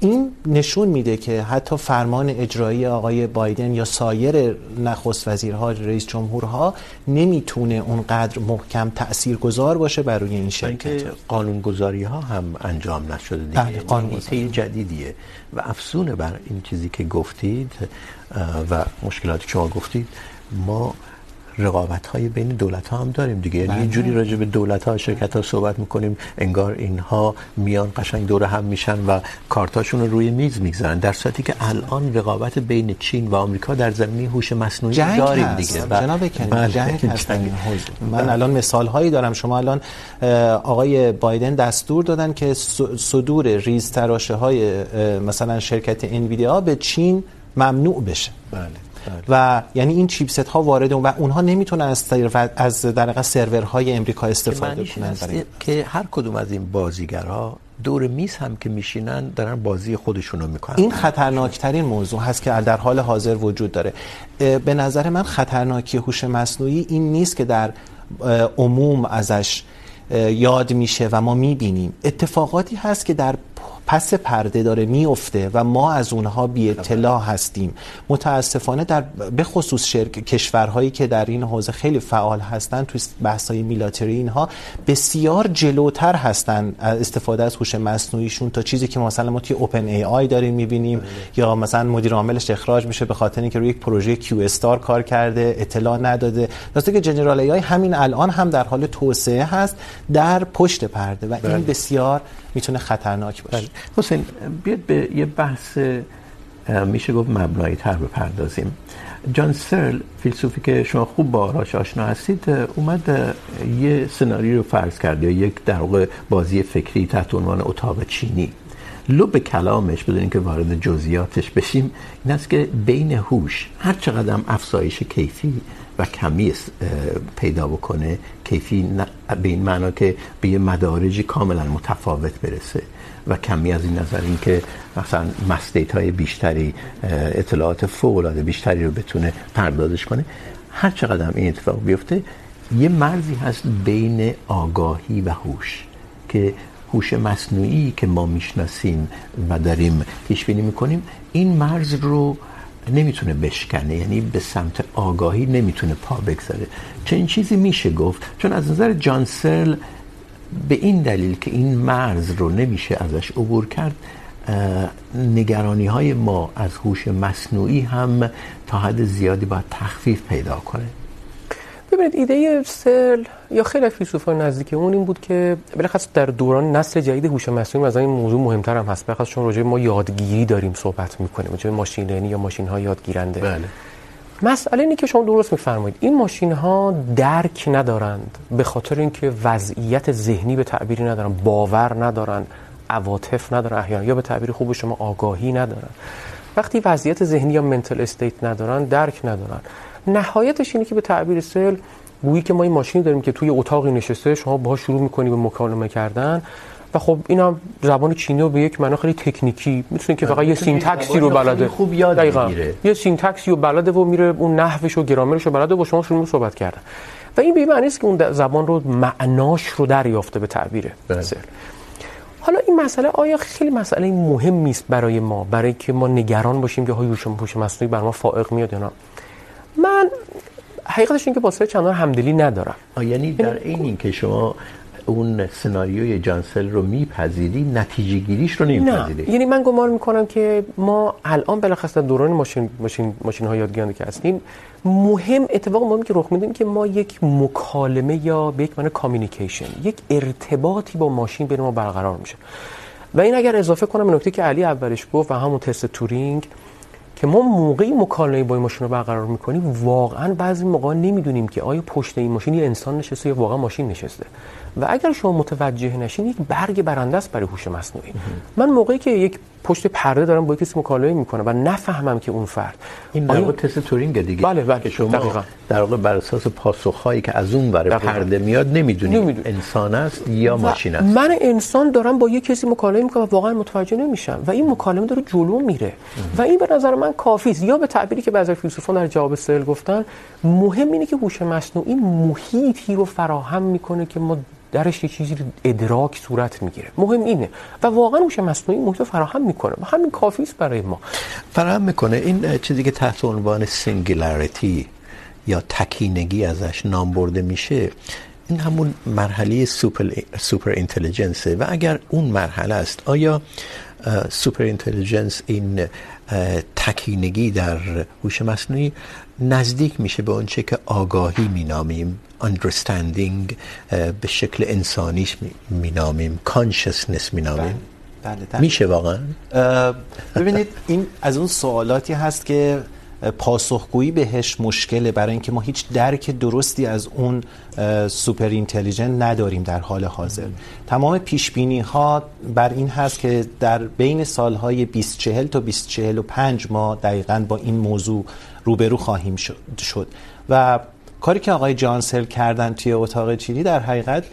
این نشون میده که حتی فرمان اجرایی آقای بایدن یا سایر نخست وزیرها رئیس جمهورها نمیتونه اونقدر محکم تاثیرگذار باشه بر روی این شرکت. قانونگذاری ها هم انجام نشده دیگه. بله قانون جدیدیه. و افسون بر این چیزی که گفتید و مشکلاتی که شما گفتید ما رقابت های بین دولت ها هم داریم دیگه. یعنی یه جوری راجع به دولت ها شرکت ها صحبت میکنیم انگار اینها میان قشنگ دور هم میشن و کارتاشون رو روی میز میگذارن. در صورتی که الان رقابت بین چین و آمریکا در زمینه هوش مصنوعی داریم هست. دیگه. جناب کنی جنگ هست. من الان مثال هایی دارم. شما الان آقای بایدن دستور دادن که صدور ریز تراشه های مثلا شرکت انویدیا به چین ممنوع بشه. بله. و یعنی این چیپست ها وارد و اونها نمیتونن از از در واقع سرورهای امریکا استفاده کنن برای که هر کدوم از این بازیگرا دور میز هم که میشینن دارن بازی خودشون رو میکنن. این خطرناکترین موضوع هست که در حال حاضر وجود داره. به نظر من خطرناکی هوش مصنوعی این نیست که در عموم ازش یاد میشه و ما میبینیم. اتفاقاتی هست که در پس پرده داره میفته و ما از اونها بی اطلاع هستیم. متاسفانه در به خصوص شرک کشورهایی که در این حوزه خیلی فعال هستن توی بحث‌های میلاتری اینها بسیار جلوتر هستن استفاده از هوش مصنوعیشون تا چیزی که مثلا ما توی اوپن ای آی داریم میبینیم یا مثلا مدیر عاملش اخراج میشه به خاطر اینکه روی یک پروژه کیو استار کار کرده اطلاع نداده. راسته که جنرال ای آی همین الان هم در حال توسعه هست در پشت پرده و این بسیار میتونه خطرناک باشه. حسین بیاد به یه بحث میشه گفت مبنایی تر بپردازیم. جان سرل، فیلسوفی که شما خوب با آراش آشنا هستید، اومد یه سناریو رو فرض کرد یا یک در واقع بازی فکری تحت عنوان اتاق چینی. لب کلامش، بدون اینکه وارد جزئیاتش بشیم، این است که بین هوش هر چقدر هم افزایش کیفی و کمی پیدا بکنه کیفی به این معنا که به یه مدارجی کاملا متفاوت برسه. و کمی از این نظر این که مثلا مسدیت های بیشتری اطلاعات فوق العاده بیشتری رو بتونه پردازش کنه، هر چقدر هم این اتفاق بیفته، یه مرزی هست بین آگاهی و هوش که هوش مصنوعی که ما میشناسیم و داریم پیش بینی میکنیم، این مرز رو نمیتونه بشکنه یعنی به سمت آگاهی نمیتونه پا بگذاره. چنین چیزی میشه گفت، چون از نظر جانسل به این دلیل که این مرز رو نمیشه ازش عبور کرد نگرانی های ما از هوش مصنوعی هم تا حد زیادی باید تخفیف پیدا کنه. ببینید ایده سل یا خیلی فیلسوفان نزدیک اون این بود که بالاخص در دوران نسل جدید هوش مصنوعی از این موضوع مهمتر هم هست. بالاخص چون راجع ما یادگیری داریم صحبت میکنیم. راجع ماشین لرنینگ یا ماشین ها یادگیرنده. بله. مسئله اینه که شما درست میفرمایید. این ماشین ها درک ندارند به خاطر اینکه وضعیت ذهنی به تعبیری ندارن باور ندارن عواطف ندارن احیانا یا به تعبیر خوب شما آگاهی ندارن. وقتی وضعیت ذهنی یا منتال استیت ندارن درک ندارن. نهایتش اینه که به تعبیر سل گویی که ما این ماشین داریم که توی اتاقی نشسته شما باهاش شروع میکنی به مکالمه کردن. و خب اینم زبان چینی رو به یک معنا خیلی تکنیکی میتونه که فقط یه سینتکسی رو بلده. خوب یاد بگیره. یه سینتکسی رو بلده و میره اون نحوش و گرامرش رو بلده و با شما شروع صحبت کردن. و این به معنی است که اون زبان رو معناش رو دریافته به تعبیر سل حالا این مسئله آیا خیلی مسئله مهمی است برای ما؟ برای که ما نگران باشیم که های هوش مصنوعی بر ما فائق میاد یا نه؟ من حقیقتش این که واسه چندان همدلی ندارم. یعنی در این این که شما اون سناریوی جانسل رو میپذیری نتیجه گیریش رو نمیپذیری. نه یعنی من گمان میکنم که ما الان بالاخص در دوران ماشین ماشین ماشین های یادگیرنده که هستیم مهم اتفاق مهمی که رخ میده که ما یک مکالمه یا به یک معنی کامیونیکیشن یک ارتباطی با ماشین بین ما برقرار میشه. و این اگر اضافه کنم نکته که علی اولش گفت و همون تست تورینگ که ما موقعی مکالمه با این ماشین رو برقرار میکنیم، واقعا بعضی موقع نمیدونیم که آیا پشت این ماشین یه انسان نشسته یا واقعا ماشین نشسته. و اگر شما متوجه نشین یک برگ برنده است برای هوش مصنوعی. من موقعی که یک پشت پرده دارم با کسی مکالمه میکنه و نفهمم که اون فرد. این در واقع تست تورینگ دیگه. بله بله. که شما دقیقا. در واقع بر اساس پاسخهایی که از اون ور پرده میاد نمیدونی نمیدون. انسان است یا ماشین است. من انسان دارم با یک کسی مکالمه میکنم و واقعا متوجه نمیشم و این مکالمه داره جلو میره. و این به نظر من کافی است. یا به تعبیری که بعضی فیلسوفان در جواب سل گفتن مهم اینه که هوش مصنوعی محیطی رو فراهم میکنه که ما درش یه چیزی ادراک صورت میگیره. مهم اینه. و واقعا هوش مصنوعی محیط فراهم میکنه. و همین کافی است برای ما. فراهم میکنه. این چیزی که تحت عنوان سینگولاریتی یا تکینگی ازش نام برده میشه، این همون مرحله سوپر سوپر اینتلیجنس و اگر اون مرحله است، آیا سوپر اینتلیجنس این تکینگی در هوش مصنوعی نزدیک میشه به اون چه که آگاهی مینامیم understanding به شکل انسانیش مینامیم کانشسنس مینامیم. بله. میشه واقعا؟ ببینید این از اون سوالاتی هست که پاسخگویی بهش مشکله برای اینکه ما هیچ درک درستی از اون سوپر اینتلیجنت نداریم در حال حاضر. تمام پیش بینی ها بر این هست که در بین سالهای 2040 تا 2045 ما دقیقاً با این موضوع روبرو خواهیم شد و کاری که آقای جانسل کردن توی اتاق چینی در حقیقت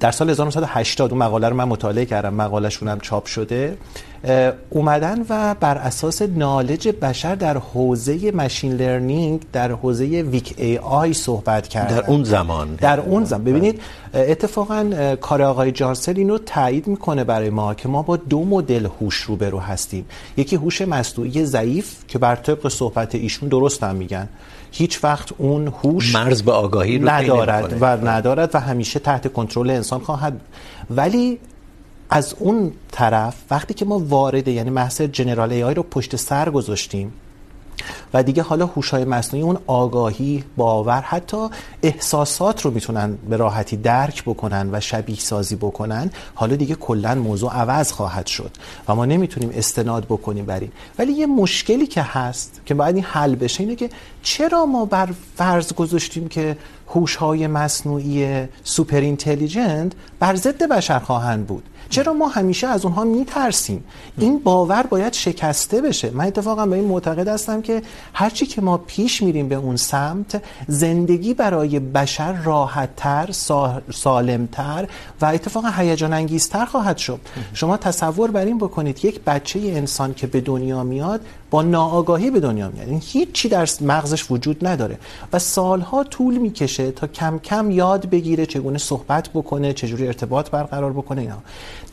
در سال 1980 اون مقاله رو من مطالعه کردم. مقالهشون هم چاپ شده. اومدن و بر اساس نالج بشر در حوزه ماشین لرنینگ در حوزه ویک ای آی صحبت کردن. در اون زمان. در اون زمان. ببینید اتفاقا کار آقای جانسل اینو تایید میکنه برای ما که ما با دو مدل هوش روبرو هستیم. یکی هوش مصنوعی ضعیف که بر طبق صحبت ایشون درست هم میگن. هیچ وقت اون هوش مرز به آگاهی رو ندارد و ندارد و همیشه تحت کنترل انسان خواهد ولی از اون طرف وقتی که ما وارد یعنی محض جنرال ای آی رو پشت سر گذاشتیم و دیگه حالا هوش‌های مصنوعی اون آگاهی، باور، حتی احساسات رو میتونن به راحتی درک بکنن و شبیه سازی بکنن، حالا دیگه کلا موضوع عوض خواهد شد و ما نمیتونیم استناد بکنیم بر این. ولی یه مشکلی که هست، که باید این حل بشه، اینه که چرا ما بر فرض گذاشتیم که هوش های مصنوعی سوپر اینتلیجنت بر ضد بشر خواهند بود؟ چرا ما همیشه از اونها میترسیم؟ این باور باید شکسته بشه. من اتفاقا به این معتقد هستم که هرچی که ما پیش میریم به اون سمت، زندگی برای بشر راحتتر سالمتر و اتفاقا هیجان انگیزتر خواهد شد. شما تصور بر این بکنید یک بچه انسان که به دنیا میاد، با ناآگاهی به دنیا میاد. این هیچ چی در مغزش وجود نداره و سالها طول میکشه تا کم کم یاد بگیره چگونه صحبت بکنه، چجوری ارتباط برقرار بکنه اینا.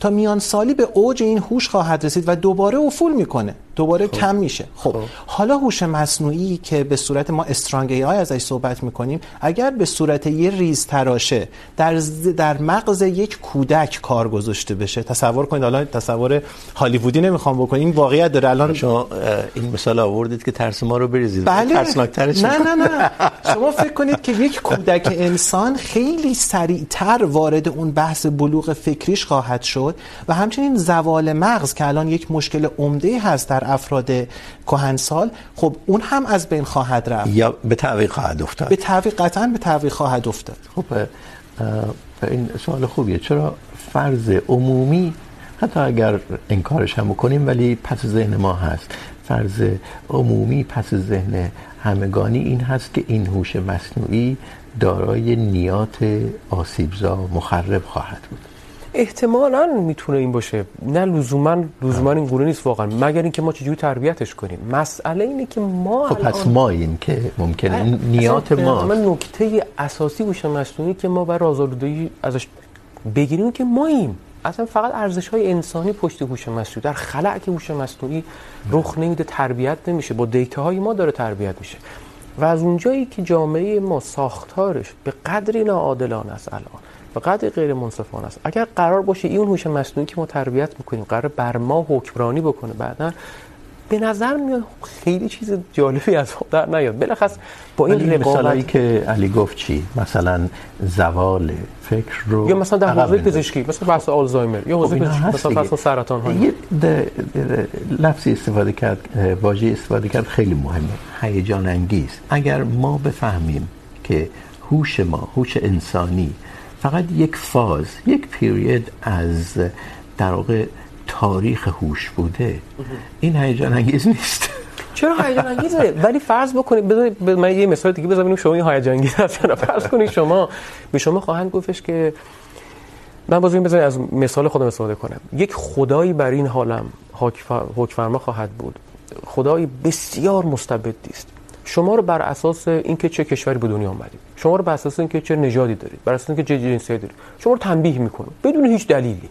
تا میان سالی به اوج این هوش خواهد رسید و دوباره افول میکنه. دوباره خوب. کم میشه. خب. خوب. حالا هوش مصنوعی که به صورت ما استرانگ ای آی ازش صحبت میکنیم اگر به صورت یه ریز تراشه در در مغز یک کودک کار گذاشته بشه تصور کنید حالا تصور هالیوودی نمیخوام بکنیم واقعیت داره. الان شما این مثال آوردید که ترس ما رو بریزید. بله. ترسناکترش نه نه نه. شما فکر کنید که یک کودک انسان خیلی سریعتر وارد اون بحث بلوغ فکریش خواهد شد. و همچنین زوال مغز که الان یک مشکل عمده هست در افراد کهنسال خب اون هم از بین خواهد رفت. یا به تعویق خواهد افتاد؟ به تعویق قطعا به تعویق خواهد افتاد. خب این سوال خوبیه. چرا فرض عمومی حتی اگر انکارش هم بکنیم ولی پس ذهن ما هست؟ فرض عمومی پس ذهن همگانی این هست که این هوش مصنوعی دارای نیات آسیبزا مخرب خواهد بود. احتمالا میتونه این باشه. نه لزوما لزوما این گونه نیست واقعا. مگر اینکه ما چجوری تربیتش کنیم؟ مسئله اینه که ما خب پس ما این که ممکنه. این نیات ما. من نکته اساسی هوش مصنوعی که ما بر آزادگی ازش بگیریم که ماییم. اصلا فقط ارزش های انسانی پشت هوش مصنوعی. در خلأ که هوش مصنوعی رخ نمیده تربیت نمیشه. با دیتا های ما داره تربیت میشه. و از اونجایی که جامعه ما ساختارش به قدری ناعادلانه است الان به قدری غیر منصفانه است. اگر قرار باشه این هوش مصنوعی که ما تربیت میکنیم قرار بر ما حکمرانی بکنه بعدا به نظر میاد خیلی چیز جالبی از در نیاد. بالاخص با این رقابتی که علی گفت چی؟ مثلا زوال فکر رو یا مثلا در حوزه پزشکی مثلا بحث آلزایمر یا حوزه پزشکی مثلا بحث سرطان ها یه لفظی استفاده کرد واژه استفاده کرد خیلی مهمه. هیجان انگیز اگر ما بفهمیم که هوش ما هوش انسانی فقط یک فاز، یک پیریود از در واقع تاریخ هوش بوده. این هیجان انگیز نیست. چرا هیجان انگیزه ولی فرض بکنید بذارید من یه مثال دیگه بزنم، شما این هیجان انگیز هست فرض کنید شما، به شما خواهند گفتش که من باز این از مثال خودم استفاده کنم. یک خدایی بر این عالم حکم خواهد بود. خدایی بسیار مستبدی است. شما رو بر اساس اینکه چه کشوری به دنیا اومدید. شما رو بر اساس اینکه چه نژادی دارید. بر اساس اینکه چه جنسیتی دارید. شما رو تنبیه میکنه. بدون هیچ دلیلی.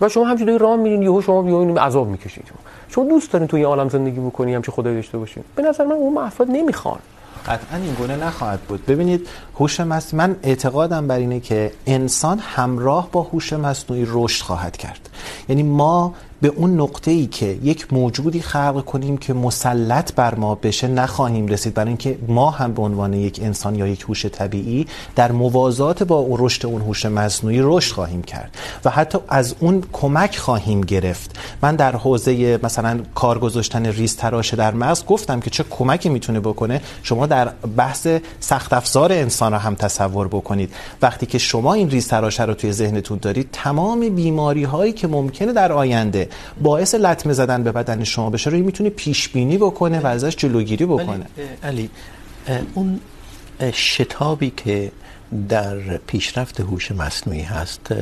و شما همچنین راه میرین یهو شما یهو عذاب میکشید. شما دوست دارین توی عالم زندگی بکنی همچه خدایی داشته باشین. به نظر من اون افراد نمیخوان. قطعا این گونه نخواهد بود. ببینید هوش مصنوعی من اعتقادم بر اینه که انسان همراه با هوش مصنوعی رشد خواهد کرد. یعنی ما به اون نقطه ای که یک موجودی خلق کنیم که مسلط بر ما بشه نخواهیم رسید. برای اینکه ما هم به عنوان یک انسان یا یک هوش طبیعی در موازات با اون رشد اون هوش مصنوعی رشد خواهیم کرد و حتی از اون کمک خواهیم گرفت. من در حوزه مثلا کار گذاشتن ریز تراشه در مغز گفتم که چه کمکی میتونه بکنه. شما در بحث سخت افزار انسان را هم تصور بکنید. وقتی که شما این ریز تراشه رو توی ذهنتون دارید تمام بیماری هایی که ممکنه در آینده باعث لطمه زدن به بدن شما بشه رو میتونه پیش بینی بکنه و ازش جلوگیری بکنه. علی اون شتابی که در پیشرفت هوش مصنوعی هست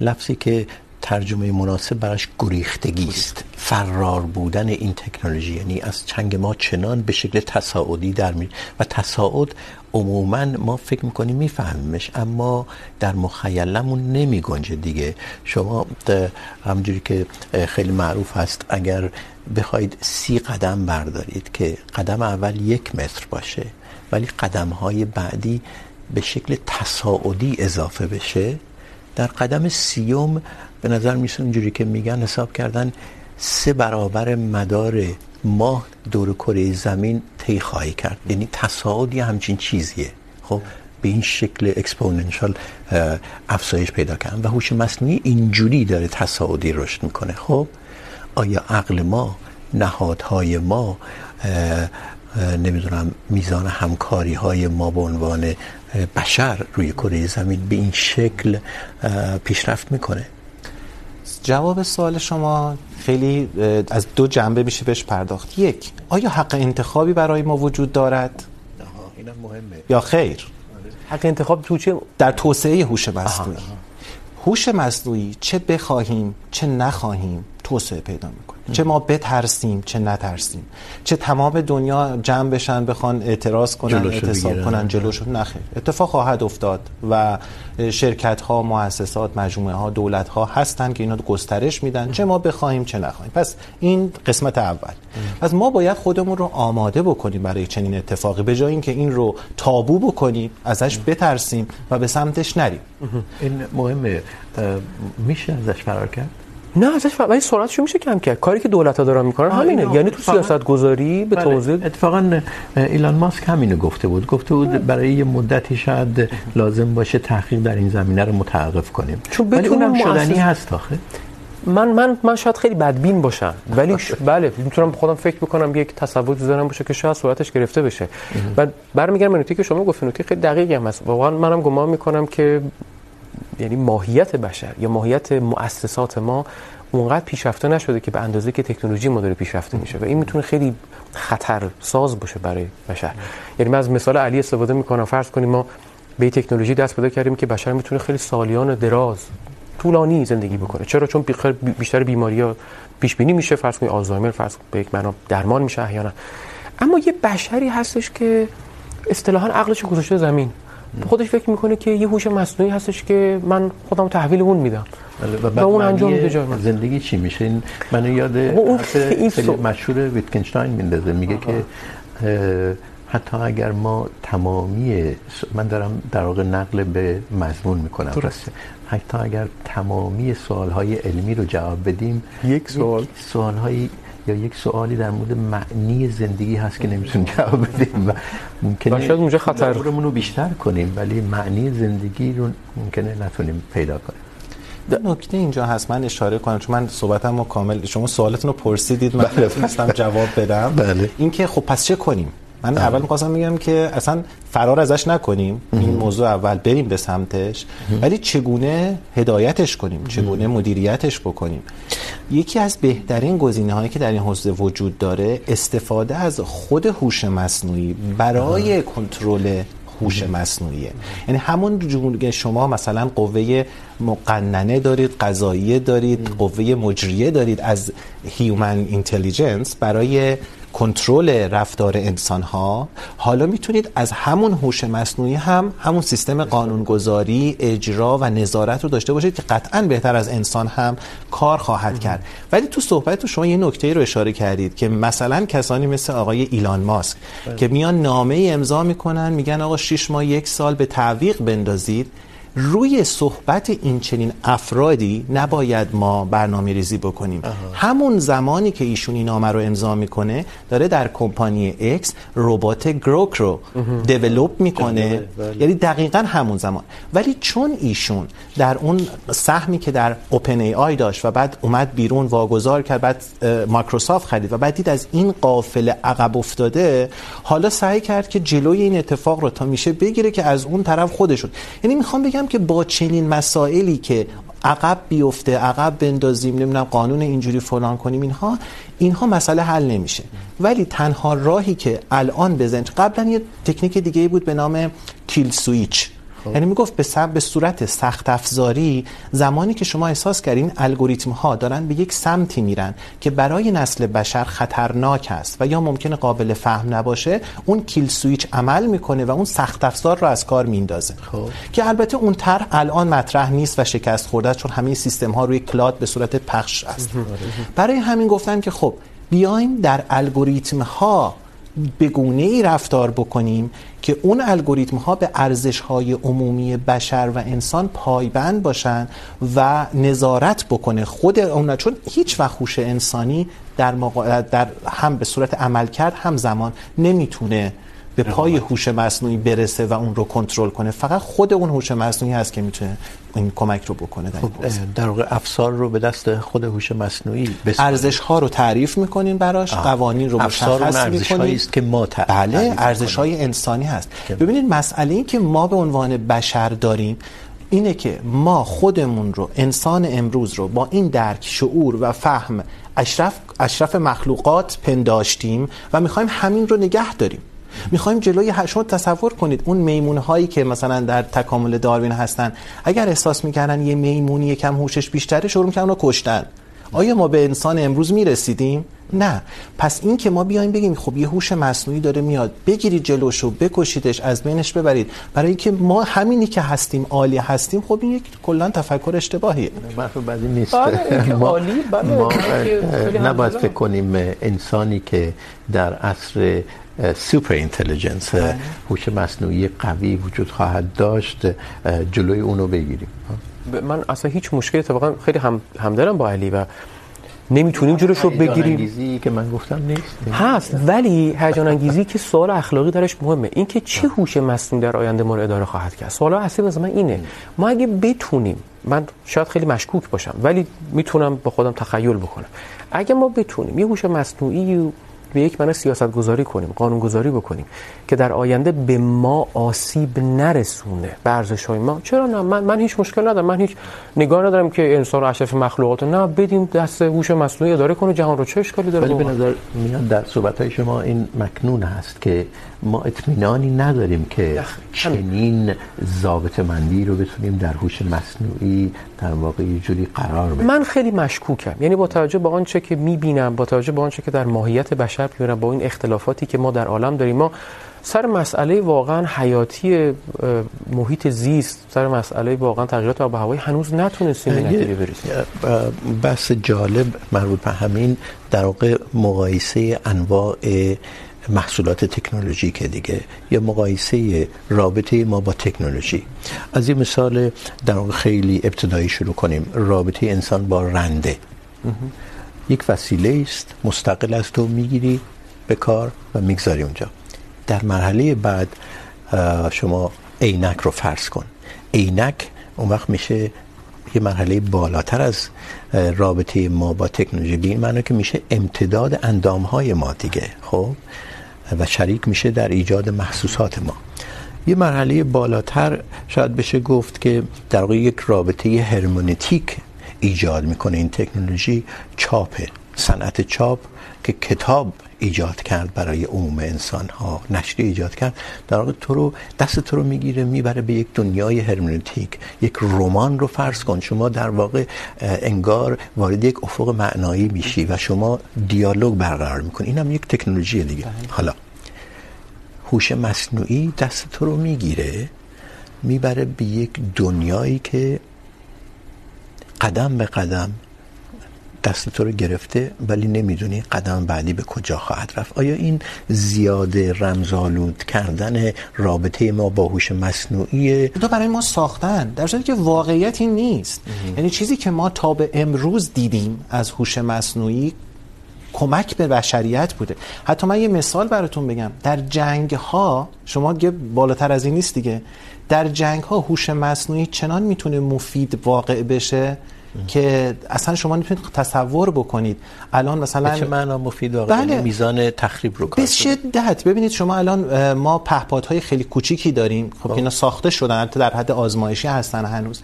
لفظی که ترجمه مناسب براش گریختگی است. فرار بودن این تکنولوژی یعنی از چنگ ما چنان به شکل تصاعدی در می و تصاعد عموما ما فکر میکنیم میفهمیمش، اما در مخیلمون نمی گنجه دیگه. شما همجوری که خیلی معروف هست، اگر بخواید سی قدم بردارید که قدم اول یک متر باشه، ولی قدم های بعدی به شکل تصاعدی اضافه بشه، در قدم سیوم به نظر میسه اونجوری که میگن حساب کردن سه برابر مدار ماه دور کره زمین طی خواهی کرد. یعنی تصاعدی همچین چیزیه. خب، به این شکل اکسپوننشال افزایش پیدا کردن. و هوش مصنوعی اینجوری داره تصاعدی رشد میکنه. خب، آیا عقل ما، نهادهای ما نمیدونم، میزان همکاری های ما به عنوان بشر روی کره زمین به این شکل پیشرفت میکنه؟ جواب سوال شما خیلی از دو جنبه میشه بهش پرداخت. یک آیا حق انتخابی برای ما وجود دارد؟ اینم مهمه. یا خیر؟ حق انتخاب تو چه؟ در توسعه هوش مصنوعی. هوش مصنوعی چه بخواهیم چه نخواهیم توسعه پیدا میکنه. چه ما بترسیم چه نترسیم. چه تمام دنیا جمع بشن بخوان اعتراض کنن اعتصاب کنن جلوشو نخیر اتفاق خواهد افتاد و شرکت ها مؤسسات مجموعه ها دولت ها هستن که اینا گسترش میدن. چه ما بخوایم چه نخواهیم. پس این قسمت اول. پس ما باید خودمون رو آماده بکنیم برای چنین اتفاقی. به جای اینکه این رو تابو بکنیم ازش بترسیم و به سمتش نریم. این مهمه. میشه ازش فرار کرد؟ نه ازش ولی سرعتشو میشه کم کرد؟ کاری که دولت ها دارن میکنن همینه. یعنی تو سیاست گذاری به توضیح اتفاقا ایلان ماسک همینو گفته بود. گفته بود برای یه مدتی شاید لازم باشه تحقیق در این زمینه رو متوقف کنیم. ولی اونم شدنی هست آخه. من من من شاید خیلی بدبین باشم. ولی ش... بله میتونم خودم فکر بکنم یک تصور بذارم باشه که شاید سرعتش گرفته بشه. و برمیگردم به نکته که شما گفتین نکته خیلی دقیقی هم هست. واقعا منم گمان میکنم که یعنی ماهیت بشر یا ماهیت مؤسسات ما اونقدر پیشرفته نشده که به اندازه که تکنولوژی ما داره پیشرفته میشه و این میتونه خیلی خطر ساز باشه برای بشر. یعنی من از مثال علی استفاده میکنم. فرض کنیم ما به تکنولوژی دست پیدا کردیم که بشر میتونه خیلی سالیان دراز، طولانی زندگی بکنه. چرا؟ چون بیشتر بیماری ها پیش بینی میشه. فرض کنید آلزایمر فرض به یک معنا درمان میشه احیانا. اما یه بشری هستش که اصطلاحا عقلش گذاشته زمین. خودش فکر میکنه که یه هوش مصنوعی هستش که من خودم تحویل اون میدم. و اون انجام میده جای من. زندگی چی میشه؟ این منو یاد اون مشهور ویتکنشتاین میندازه میگه که حتی اگر ما تمامی من دارم در واقع نقل به مضمون میکنم. درسته. حتی اگر تمامی سوالهای علمی رو جواب بدیم یک سوال. سوالهای یا یک سوالی در مورد معنی زندگی هست که نمیتونیم جواب بدیم. و ممکنه شاید اونجا خطر. رو بیشتر کنیم ولی معنی زندگی رو ممکنه نتونیم پیدا کنیم. نکته اینجا هست من اشاره کنم چون من صحبتم رو کامل شما سوالتون رو پرسیدید من نتونستم جواب بدم. بله. اینکه خب پس چه کنیم؟ من اول می‌خواستم بگم که اصلا فرار ازش نکنیم. این موضوع اول بریم به سمتش. ولی چگونه هدایتش کنیم؟ چگونه مدیریتش بکنیم؟ یکی از بهترین گزینه‌هایی که در این حوزه وجود داره استفاده از خود هوش مصنوعی برای کنترل هوش مصنوعیه. یعنی همون جون شما مثلا قوه مقننه دارید قضاییه دارید قوه مجریه دارید از هیومن اینتلیجنس برای کنترل رفتار انسان ها حالا میتونید از همون هوش مصنوعی هم همون سیستم قانونگذاری، اجرا و نظارت رو داشته باشید که قطعا بهتر از انسان هم کار خواهد کرد ولی تو صحبت تو شما یه نکته رو اشاره کردید که مثلا کسانی مثل آقای ایلان ماسک باید. که میان نامه امضا میکنن، میگن آقا 6 ماه، یک سال به تعویق بندازید روی صحبت این چنین افرادی نباید ما برنامه ریزی بکنیم همون زمانی که ایشون این نامه رو امضا میکنه داره در کمپانی ایکس ربات گروک رو دیولپ میکنه. یعنی دقیقا همون زمان. ولی چون ایشون در اون سهمی که در اوپن ای آی داشت و بعد اومد بیرون واگذار کرد بعد مایکروسافت خرید و بعد دید از این قافله عقب افتاده حالا سعی کرد که جلوی این اتفاق رو تا میشه بگیره که از اون طرف خودشون یعنی میخوام بگم میگم که با چنین مسائلی که عقب بیفته، عقب بندازیم، نمیدونم قانون اینجوری فلان کنیم، اینها اینها مسئله حل نمیشه. ولی تنها راهی که الان بزنید قبلا یه تکنیک دیگه بود به نام کیل سویچ. یعنی میگفت به سبب به صورت سخت افزاری زمانی که شما احساس کردین الگوریتم ها دارن به یک سمتی میرن که برای نسل بشر خطرناک است و یا ممکنه قابل فهم نباشه اون کیل سویچ عمل میکنه و اون سخت افزار رو از کار میندازه خوب. که البته اون طرح الان مطرح نیست و شکست خورده چون همه سیستم ها روی کلاد به صورت پخش است. برای همین گفتم که خب بیایم در الگوریتم ها به گونه ای رفتار بکنیم که اون الگوریتم ها به ارزش های عمومی بشر و انسان پایبند باشن و نظارت بکنه. خود اون چون هیچ وقت هوش انسانی در, مقا... در هم به صورت عمل کرد هم زمان نمیتونه به پای هوش مصنوعی برسه و اون رو کنترل کنه. فقط خود اون هوش مصنوعی هست که میتونه این کمک رو بکنه در خب در واقع افسار رو به دست خود هوش مصنوعی ارزش ها رو تعریف میکنین براش آه. قوانین رو مشخص میکنین. است که ما بله ارزش های انسانی هست. ببینید مسئله این که ما به عنوان بشر داریم اینه که ما خودمون رو انسان امروز رو با این درک شعور و فهم اشرف اشرف مخلوقات پنداشتیم و میخوایم همین رو نگه داریم. میخوایم جلوی شما تصور کنید اون میمون هایی که مثلا در تکامل داروین هستن اگر احساس میکردن یه میمونی یکم هوشش بیشتره شروع میکردن رو کشتن. آیا ما به انسان امروز میرسیدیم؟ نه. پس این که ما بیایم بگیم خب یه هوش مصنوعی داره میاد بگیرید جلوشو بکشیدش از بینش ببرید. برای اینکه ما همینی که هستیم عالی هستیم خب این یک کلا تفکر اشتباهیه. حرف بعدی نیست. ما عالی بله ما نباید فکر کنیم انسانی که در عصر سوپر اینتلیجنس هوش مصنوعی قوی وجود خواهد داشت جلوی اونو بگیریم. من اصلا هیچ مشکلی اتفاقا خیلی هم همدلم با علی و نمیتونیم جلوش رو بگیریم. انگیزی که من گفتم نیست. هست ولی هیجان انگیزی که سوال اخلاقی درش مهمه. این که چه هوش مصنوعی در آینده ما رو اداره خواهد کرد؟ سوال اصلی واسه من اینه. ما اگه بتونیم من شاید خیلی مشکوک باشم ولی میتونم با خودم تخیل بکنم. اگه ما بتونیم یه هوش مصنوعی به یک معنی سیاست گذاری کنیم قانون گذاری بکنیم که در آینده به ما آسیب نرسونه به ارزش های ما. چرا نه؟ من, من هیچ مشکل ندارم. من هیچ نگاه ندارم که انسان اشرف مخلوقات نه بدیم دست هوش مصنوعی اداره کنه جهان رو چه اشکالی داره ولی به نظر میاد در صحبت های شما این مکنون هست که ما اطمینانی نداریم که چنین ضابط مندی رو بتونیم در هوش مصنوعی در واقع یه جوری قرار بدیم. من خیلی مشکوکم. یعنی با توجه به آنچه که میبینم با توجه به آنچه که در ماهیت بشر میبینم با این اختلافاتی که ما در عالم داریم. ما سر مسئله واقعا حیاتی محیط زیست سر مسئله واقعا تغییرات آب و هوایی هنوز نتونستیم نتیجه برسیم. بحث جالب مربوط به همین در واقع مقایسه انواع محصولات تکنولوژیک دیگه یا مقایسه رابطه ما با تکنولوژی. از این مثال در واقع خیلی ابتدایی شروع کنیم. رابطه انسان با رنده. یک وسیله است، مستقل از تو میگیری به کار و میگذاری اونجا. در مرحله بعد شما عینک رو فرض کن. عینک اون وقت میشه یه مرحله بالاتر از رابطه ما با تکنولوژی. به این معنی که میشه امتداد اندام های ما دیگه، خب؟ و شریک میشه در ایجاد محسوسات ما. یه مرحله بالاتر شاید بشه گفت که در واقع یک رابطه هرمونتیک ایجاد میکنه. این تکنولوژی چاپه صنعت چاپ که کتاب ایجاد کرد برای عموم انسان ها نشری ایجاد کرد. در واقع تو رو دست تو رو میگیره میبره به یک دنیای هرمنوتیک. یک رمان رو فرض کن. شما در واقع انگار وارد یک افق معنایی میشی و شما دیالوگ برقرار میکنی. اینم یک تکنولوژی دیگه. حالا هوش مصنوعی دست تو رو میگیره میبره به یک دنیایی که قدم به قدم دست تو رو گرفته ولی نمیدونی قدم بعدی به کجا خواهد رفت. آیا این زیاده رمزآلود کردن رابطه ما با هوش مصنوعی تو برای ما ساختن در صورتی که واقعیت این نیست یعنی چیزی که ما تا به امروز دیدیم از هوش مصنوعی کمک به بشریت بوده. حتی من یه مثال براتون بگم. در جنگ ها شما گه بالاتر از این نیست دیگه در جنگ ها هوش مصنوعی چنان میتونه مفید واقع بشه؟ که اصلا شما نمیتونید تصور بکنید. الان مثلا چه معنا مفید واقعا؟ بله. میزان تخریب رو به شدت. ببینید شما الان ما پهپادهای خیلی کوچیکی داریم. خب اینا ساخته شدن البته در حد آزمایشی هستن هنوز.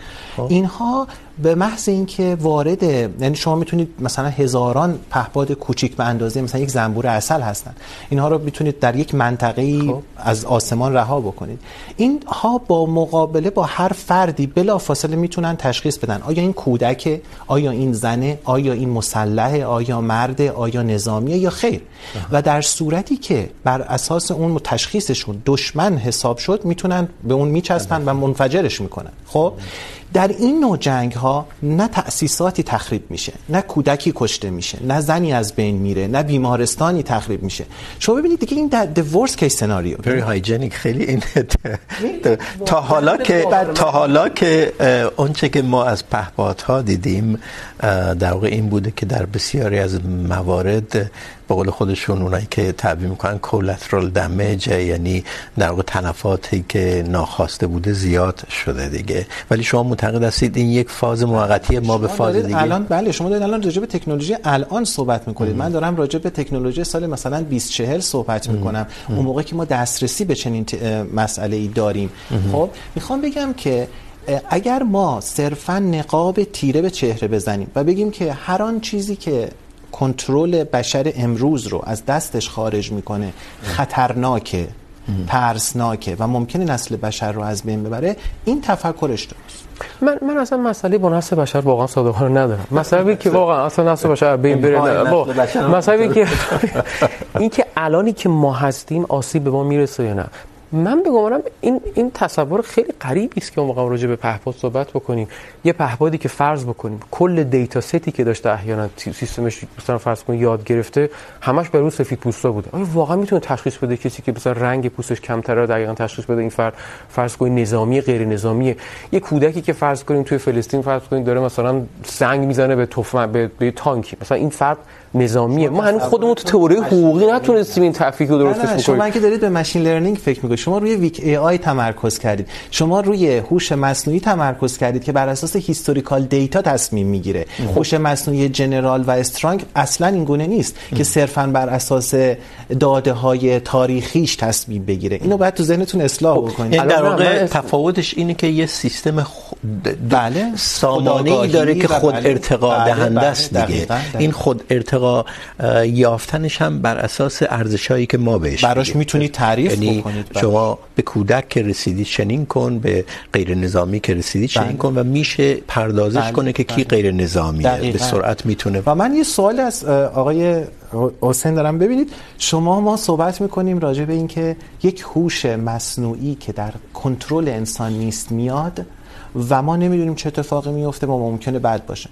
اینها به محض اینکه وارد یعنی شما میتونید مثلا هزاران پهپاد کوچیک به اندازه مثلا یک زنبور عسل هستن. اینها رو میتونید در یک منطقه از آسمان رها بکنید. اینها با مقابله با هر فردی بلافاصله میتونن تشخیص بدن. آیا این کودک آیا این زنه؟ آیا این مسلحه آیا مرد؟ آیا نظامیه؟ یا خیر. و در صورتی که بر اساس اون تشخیصشون دشمن حساب شد میتونن به اون میچسبن و منفجرش میکنن. خب؟ در این نوع جنگ ها نه تأسیساتی تخریب میشه نه کودکی کشته میشه نه زنی از بین میره نه بیمارستانی تخریب میشه. شما ببینید دیگه این در the worst case scenario. Very hygienic خیلی این تا حالا که تا حالا که اونچه که ما از پهپادها دیدیم در واقع این بوده که در بسیاری از موارد به قول خودشون اونایی که تعبیر میکنن کولاترال دمیج یعنی در واقع تلفاتی که ناخواسته بوده زیاد شده دیگه. ولی شما معتقد هستید این یک فاز موقتی ما به فاز دیگه؟ الان بله شما دارید الان راجع به تکنولوژی الان صحبت میکنید. من دارم راجع به تکنولوژی سال مثلا 2040 صحبت میکنم. اون موقع که ما دسترسی به چنین مسئله ای داریم. خب میخوام بگم که اگر ما صرفا نقاب تیره به چهره بزنیم و بگیم که هر آن چیزی که کنترل بشر امروز رو از دستش خارج میکنه. خطرناکه ترسناکه و ممکنه نسل بشر رو از بین ببره. این تفکر اشتباهه من من اصلا مسئله با نسل بشر واقعا صادقانه ندارم. مسئله که واقعا اصلا نسل بشر بین بره با مسئله که این که الانی که ما هستیم آسیب به ما میرسه یا نه. من بگم این این تصور خیلی غریبی است که ما راجع به پهپاد صحبت بکنیم. یه پهپادی که فرض بکنیم کل دیتا ستی که داشته احیانا سیستمش مثلا فرض کنیم یاد گرفته همش بر روی سفید پوستا بوده. آیا واقعا میتونه تشخیص بده کسی که مثلا رنگ پوستش کمتره رو دقیقاً تشخیص بده این فرد فرض کنیم نظامی غیر نظامی یه کودکی که فرض کنیم توی فلسطین فرض کنیم داره مثلا سنگ میزنه به تفنگ به, به تانکی. مثلا این فرد نظامیه. ما هنوز خودمون تو تئوری حقوقی نتونستیم این تفکیک رو درستش بکنیم شما که دارید به ماشین لرنینگ فکر میکنید شما روی ویک ای آی تمرکز کردید. شما روی هوش مصنوعی تمرکز کردید که بر اساس هیستوریکال دیتا تصمیم میگیره. هوش مصنوعی جنرال و استرانگ اصلا این گونه نیست که صرفا بر اساس داده های تاریخیش تصمیم بگیره. اینو باید تو ذهنتون اصلاح بکنید. یعنی در واقع تفاوتش اینه که یه سیستم بله. سامانه‌ای داره که خود ارتقا دهنده است دیگه. این خود ارتقا ارتقا یافتنش هم بر اساس ارزشایی که ما بهش براش میتونید تعریف یعنی بکنید شما به کودک که رسیدید چنین کن به غیر نظامی که رسیدید چنین کن و میشه پردازش بله. کنه که کی غیر نظامیه به سرعت میتونه. و من یه سوال از آقای حسین دارم. ببینید شما ما صحبت میکنیم راجع به اینکه یک هوش مصنوعی که در کنترل انسان نیست میاد و ما نمیدونیم چه اتفاقی میفته و ممکنه بد باشه.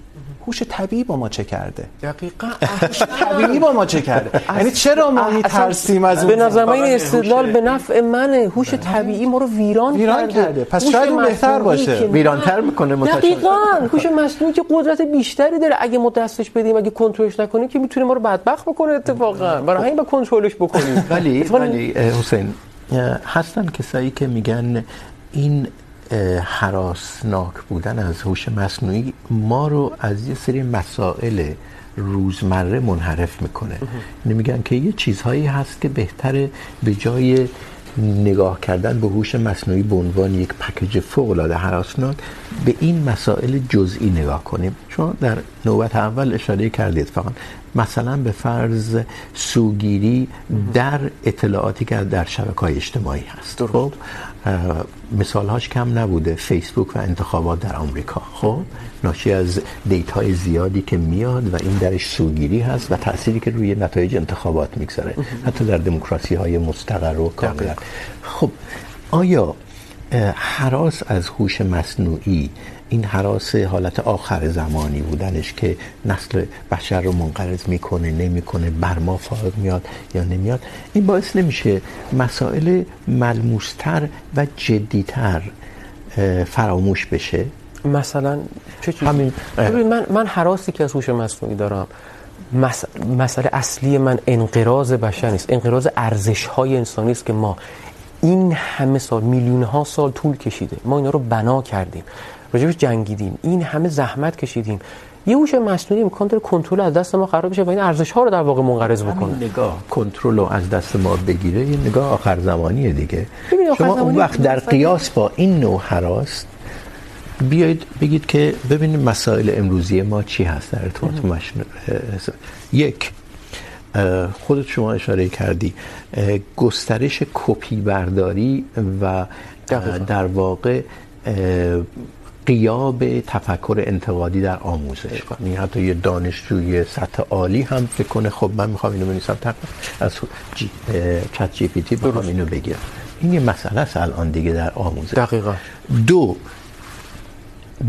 هوش طبیعی با ما چه کرده؟ دقیقاً هوش طبیعی با ما چه کرده؟ یعنی چرا ما میترسیم از به نظر من این استدلال به نفع منه هوش طبیعی ما رو ویران, ویران کرده. پس شاید اون بهتر باشه. ویرانتر میکنه متأسفانه دقیقاً. هوش مصنوعی که قدرت بیشتری داره. اگه ما دستش بدیم اگه کنترلش نکنیم که میتونه ما رو بدبخت بکنه اتفاقا. برای همین با کنترلش بکنیم. ولی ولی حسین هستن کسایی که میگن این حراسناک بودن از هوش مصنوعی ما رو از یه سری مسائل روزمره منحرف میکنه. یعنی میگن که یه چیزهایی هست که بهتره به جای نگاه کردن به هوش مصنوعی به عنوان یک پکیج فوق العاده حراسناک به این مسائل جزئی نگاه کنیم. چون در نوبت اول اشاره کردید فقط. مثلا به فرض سوگیری در اطلاعاتی که در شبکه‌های اجتماعی هست. خب؟ مثالهاش کم نبوده. فیسبوک و انتخابات در آمریکا. خب ناشی از دیتاهای زیادی که میاد و این درش سوگیری هست و تأثیری که روی نتایج انتخابات میگذاره. حتی در دموکراسی های مستقر و کاملا خب آیا حراس از هوش مصنوعی این حراس حالت آخر زمانی بودنش که نسل بشر رو منقرض میکنه نمیکنه بر ما فائق میاد یا نمیاد این باعث نمیشه مسائل ملموستر و جدیتر فراموش بشه. مثلا چه چیزی؟ همین ببین من من حراسی که از هوش مصنوعی دارم مس... مسئله اصلی من انقراض بشر نیست انقراض ارزش های انسانی است که ما این همه سال میلیون ها سال طول کشیده. ما اینا رو بنا کردیم. راجبش جنگیدیم. این همه زحمت کشیدیم. یه هوش مصنوعی امکان داره کنترل از دست ما خراب بشه و این ارزش ها رو در واقع منقرض بکنه. نگاه کنترل رو از دست ما بگیره یه نگاه آخر زمانیه دیگه. شما اون وقت در قیاس با این نوع حراس بیایید بگید که ببینید مسائل امروزی ما چی هست در ارتباط مصنوعی یک خودت شما اشاره کردی گسترش کپی برداری و در واقع قیاب تفکر انتقادی در آموزش یعنی حتی یه دانشجوی سطح عالی هم فکر کنه خب من میخوام اینو بنویسم تقریباً از جی چت جی پی تی بخوام اینو بگیرم این یه مسئله است الان دیگه در آموزش. دقیقاً. دو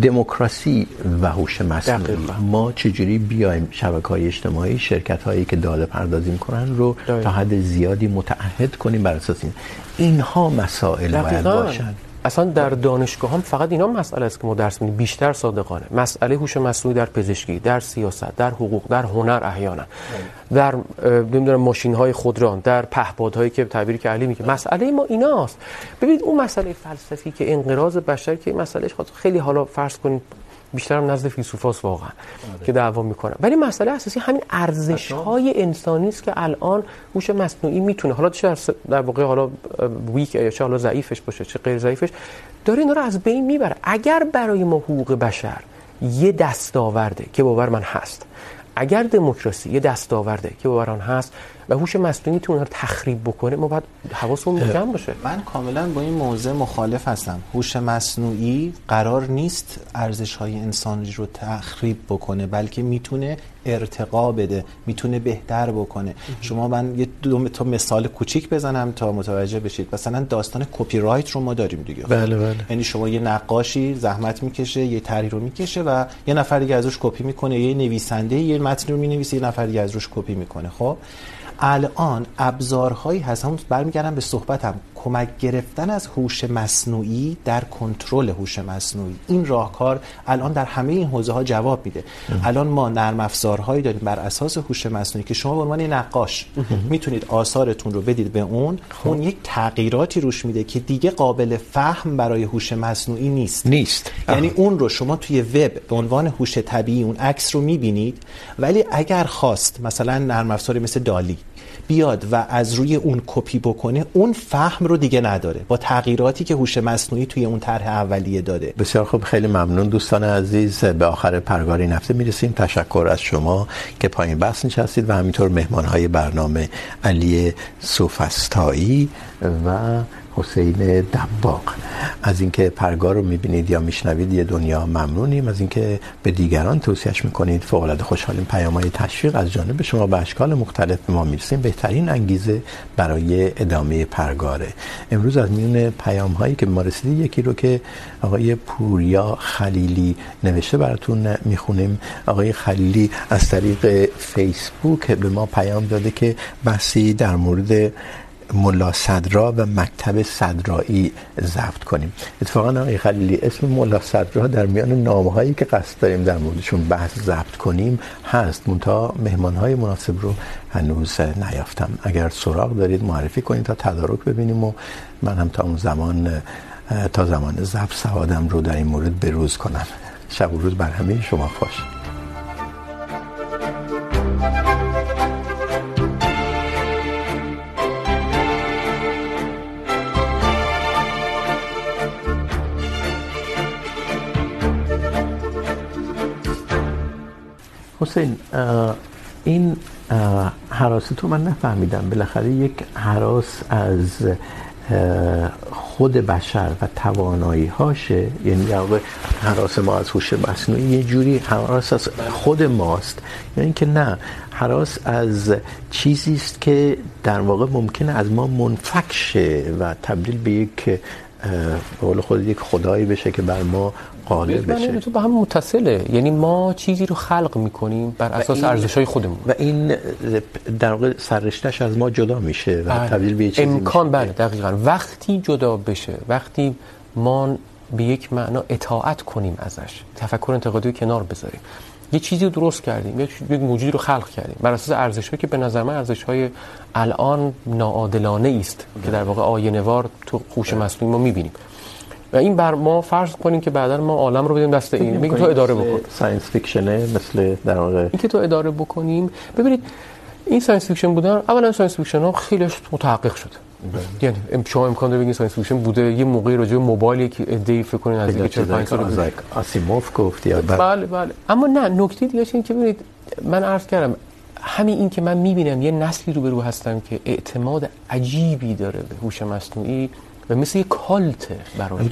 دموکراسی و هوش مصنوعی. ما چجوری بیایم شبکه‌های اجتماعی شرکت هایی که داده پردازی میکنن رو داید. تا حد زیادی متعهد کنیم بر اساس این. اینها مسائل باید باشن. اصلا در دانشگاه هم فقط اینا مسئله است که ما درس میدیم، بیشتر صادقانه. مسئله هوش مصنوعی در پزشکی، در سیاست، در حقوق، در هنر احیانا. در نمیدونم ماشین های خودران، در پهپادهایی که تعبیر که علی میگه. مسئله ما ایناست. ببینید، اون مسئله فلسفی که انقراض بشر که مسئلهش خیلی حالا فرض کنید بیشتر هم نزد فیلسوفاس واقعا آره. که دعوا میکنن ولی مسئله اساسی همین ارزش های انسانی است که الان هوش مصنوعی میتونه. حالا چه در واقع حالا ویک یا چه حالا ضعیفش باشه چه غیر ضعیفش داره اینا رو از بین میبره. اگر برای ما حقوق بشر یه دستاورده که باور من هست اگر دموکراسی یه دستاورده که باور من هست و هوش مصنوعی میتونه رو تخریب بکنه ما باید حواسمون جمع باشه. من کاملا با این موضوع مخالف هستم. هوش مصنوعی قرار نیست ارزش های انسانی رو تخریب بکنه بلکه میتونه ارتقا بده میتونه بهتر بکنه. شما من یه دو تا مثال کوچیک بزنم تا متوجه بشید. مثلا داستان کپی رایت رو ما داریم دیگه. بله بله. یعنی شما یه نقاشی زحمت میکشه یه طرحی رو میکشه و یه نفر دیگه ازش کپی میکنه. یه نویسنده یه متن رو مینویسه یه نفر دیگه ازش کپی میکنه. خب؟ الان ابزارهایی هست. همون برمیگردم به صحبتم. کمک گرفتن از هوش مصنوعی در کنترل هوش مصنوعی. این راهکار الان در همه این حوزه ها جواب میده. الان ما نرم افزارهایی داریم بر اساس هوش مصنوعی که شما به عنوان نقاش میتونید آثارتون رو بدید به اون. خب. اون یک تغییراتی روش میده که دیگه قابل فهم برای هوش مصنوعی نیست. نیست. یعنی اون رو شما توی وب به عنوان هوش طبیعی اون عکس رو میبینید. ولی اگر خواست مثلا نرم افزاری مثل دالی بیاد و از روی اون کپی بکنه، اون فهم رو دیگه نداره. با تغییراتی که هوش مصنوعی توی اون طرح اولیه داده. بسیار خوب، خیلی ممنون. دوستان عزیز، به آخر پرگار این هفته میرسیم. تشکر از شما که پایین بحث نشستید و همینطور مهمانهای برنامه علی سوفستایی و حسین دباغ. از اینکه پرگار رو میبینید یا میشنوید، یه دنیا ممنونیم. از اینکه به دیگران توصیهش میکنید فوق العاده خوشحالیم. پیامهای تشویق از جانب شما به اشکال مختلف به ما میرسیم. بهترین انگیزه برای ادامه پرگاره. امروز از میون پیام هایی که ما رسیدید یکی رو که آقای پوریا خلیلی نوشته براتون میخونیم. آقای خلیلی از طریق فیسبوک به ما پیام داده که بحثی در مورد ملا صدرا و مکتب صدرایی ضبط کنیم. اتفاقا آقای خلیلی، اسم ملا صدرا در میان نامه‌هایی که قصد داریم در موردشون بحث ضبط کنیم هست. منتها مهمانهای مناسب رو هنوز نیافتم. اگر سراغ دارید معرفی کنید تا تدارک ببینیم و من هم تا اون زمان، تا زمان ضبط سوادم رو در این مورد بروز کنم. شب و روز بر همه شما خوش. حسین این حراس تو من نفهمیدم. بالاخره یک حراس از خود بشر و توانایی هاشه یعنی در واقع حراس ما از هوش مصنوعی یه جوری حراس از خود ماست. یعنی اینکه نه، حراس از چیزی است که در واقع ممکنه از ما منفک شه و تبدیل به یک به قول خود یک خدایی بشه که بر ما غالب بشه. تو به هم متصله. یعنی ما چیزی رو خلق میکنیم بر اساس ارزش‌های خودمون. و این در واقع سررشتهش از ما جدا میشه و تبدیل به چیزی امکان بله دقیقاً. وقتی جدا بشه وقتی ما به یک معنا اطاعت کنیم ازش تفکر انتقادی رو کنار بذاریم. یه چیزی رو درست کردیم یک موجودی رو خلق کردیم بر اساس ارزش‌هایی که به نظر من ارزش‌های الان ناعادلانه است که در واقع آینه‌وار تو هوش مصنوعی ما می‌بینیم. و این بر ما فرض کنیم که بعدا ما عالم رو بدیم دست این. میگیم تو اداره بکن. ساینس فیکشنه مثل در واقع این که تو اداره بکنیم. ببینید این ساینس فیکشن بودن اولا ساینس فیکشن ها خیلیش متحقق شده. یعنی شما امکان داره بگین ساینس فیکشن بوده یه موقعی راجع به موبایل یک ایده فکر کنین از دیگه 45 سال بوده آسیموف گفت یا بله بله. اما نه نکته دیگه این که ببینید من عرض کردم همین این که من میبینم یه نسلی رو برو هستم که اعتماد عجیبی داره به هوش مصنوعی و مثل یک کالت برای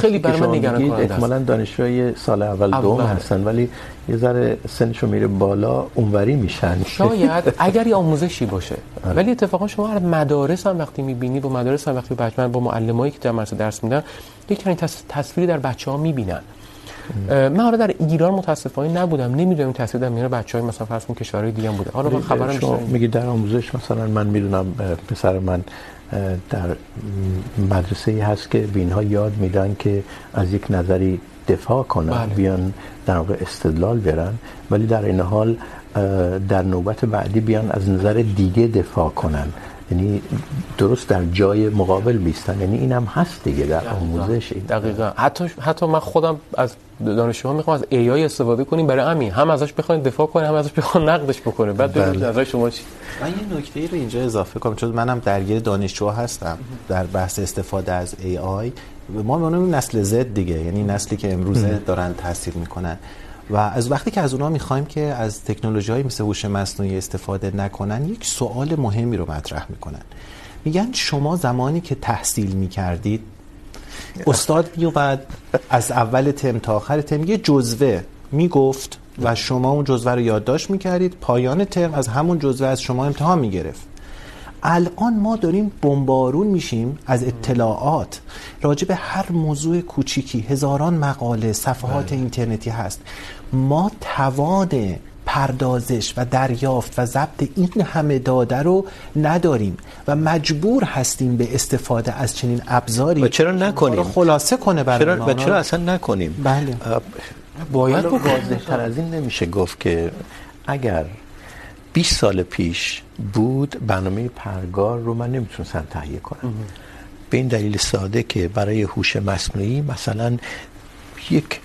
خیلی برای من نگران کننده است. احتمالاً دانشجوی سال اول دوم هستن ولی یه ذره سنشون میره بالا اونوری میشن. شاید اگر یه آموزشی باشه. ولی اتفاقا شما هر مدارس هم وقتی میبینی و مدارس هم وقتی بچه‌ها با معلمایی که در مدرسه درس میدن یک چنین تصویری در بچه‌ها میبینن. من حالا در ایران متاسفانه نبودم. نمیدونم تاثیر در میان بچهای مثلا فرض کن کشورهای دیگه هم بوده. حالا من خبرم شما میگی در آموزش مثلا من میدونم پسر من در مدرسه هست که به اینها یاد میدن که از یک نظری دفاع کنن بله. بیان در واقع استدلال بیارن ولی در این حال در نوبت بعدی بیان از نظر دیگه دفاع کنن یعنی درست در جای مقابل بیستن یعنی اینم هست دیگه در آموزش. دقیقاً. حتی حتی من خودم از دانشجوها میخوام از ای آی استفاده کنیم برای همین. هم ازش بخواید دفاع کنیم هم ازش بخوام نقدش بکنه. بعد ببینید نظر شما چی؟ من یه نکته رو اینجا اضافه کنم چون منم درگیر دانشجو هستم در بحث استفاده از ای آی ما میگیم نسل زد دیگه یعنی نسلی که امروزه دارن تاثیر میکنن. و از وقتی که از اونها میخوایم که از تکنولوژی های مثل هوش مصنوعی استفاده نکنن یک سوال مهمی رو مطرح میکنن. میگن شما زمانی که تحصیل میکردید استاد میومد از اول ترم تا آخر ترم یه جزوه میگفت و شما اون جزوه رو یادداشت میکردید. پایان ترم از همون جزوه از شما امتحان میگرفت. الان ما داریم بمبارون میشیم از اطلاعات. راجع به هر موضوع کوچیکی هزاران مقاله صفحات اینترنتی هست. ما توان پردازش و دریافت و ضبط این همه داده رو نداریم و مجبور هستیم به استفاده از چنین ابزاری و چرا نکنیم؟ خلاصه کنه برای چرا و چرا اصلا نکنیم؟ بله. باید واضح تر از این نمیشه گفت که اگر 20 سال پیش بود برنامه پرگار رو من نمیتونستم تهیه کنم. به این دلیل ساده که برای هوش مصنوعی مثلا یک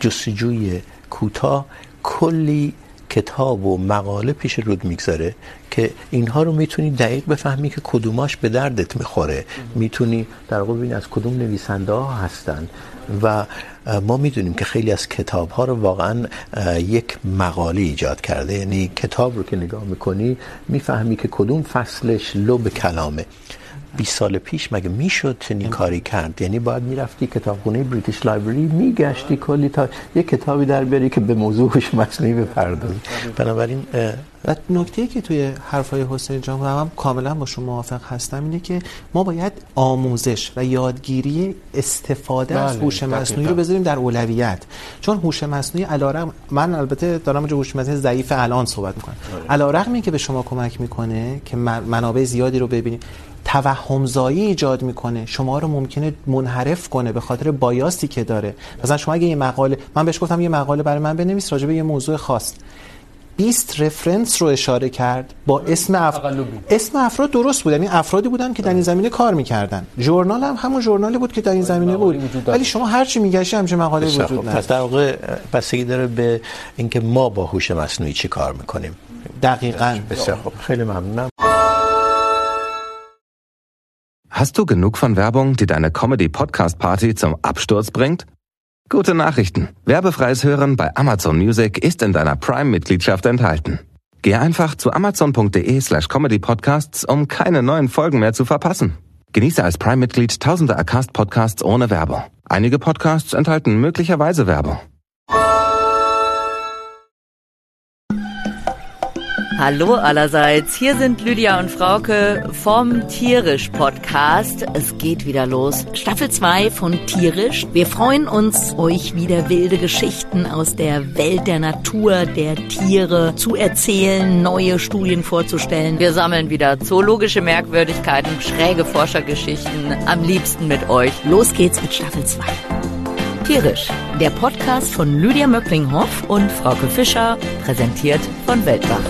جستجوی کوتاه کلی کتاب و مقاله پیش رود میگذاره که اینها رو میتونی دقیق بفهمی که کدوماش به دردت میخوره. میتونی در واقع ببینی از کدوم نویسنده ها هستن و ما میدونیم که خیلی از کتاب ها رو واقعا یک مقاله ایجاد کرده. یعنی کتاب رو که نگاه میکنی، میفهمی که کدوم فصلش لب کلامه. 20 سال پیش مگه میشد چنین کاری کرد؟ یعنی باید میرفتی کتابخونه بریتیش لایبرری میگشتی کلی تا یک کتابی در بیاری که به موضوعش مصنوعی بپردازی. بنابراین و نکته که توی حرفای حسین جان هم کاملا با شما موافق هستم اینه که ما باید آموزش و یادگیری استفاده بله، از هوش مصنوعی رو بذاریم در اولویت. چون هوش مصنوعی علارغم من البته دارم جو هوش مصنوعی ضعیف الان صحبت میکنم. علارغم این که به شما کمک میکنه که منابع زیادی رو ببینید توهمزایی ایجاد میکنه. شما رو ممکنه منحرف کنه به خاطر بایاسی که داره. مثلا شما اگه یه مقاله من بهش گفتم یه مقاله برای من بنویس راجع به یه موضوع خاص. 20 رفرنس رو اشاره کرد با اسم اف... اسم افراد درست بود. یعنی افرادی بودن که در این زمینه کار میکردن. ژورنال هم همون ژورنالی بود که در این زمینه بود. ولی شما هر چی میگشی همچین مقاله وجود نداره پس در واقع بستگی داره به اینکه ما با هوش مصنوعی چی کار میکنیم. دقیقاً. بسیار خوب. خیلی ممنونم. Hast du genug von Werbung, die deine Comedy-Podcast-Party zum Absturz bringt? Gute Nachrichten. Werbefreies Hören bei Amazon Music ist in deiner Prime-Mitgliedschaft enthalten. Geh einfach zu amazon.de slash comedypodcasts, um keine neuen Folgen mehr zu verpassen. Genieße als Prime-Mitglied tausende Acast-Podcasts ohne Werbung. Einige Podcasts enthalten möglicherweise Werbung. Hallo allerseits, hier sind Lydia und Frauke vom Tierisch Podcast. Es geht wieder los. Staffel 2 von Tierisch. Wir freuen uns, euch wieder wilde Geschichten aus der Welt der Natur, der Tiere zu erzählen, neue Studien vorzustellen. Wir sammeln wieder zoologische Merkwürdigkeiten, schräge Forschergeschichten, am liebsten mit euch. Los geht's mit Staffel 2. tierisch. Der Podcast von Lydia Möcklinghoff und Frauke Fischer, präsentiert von Weltwach.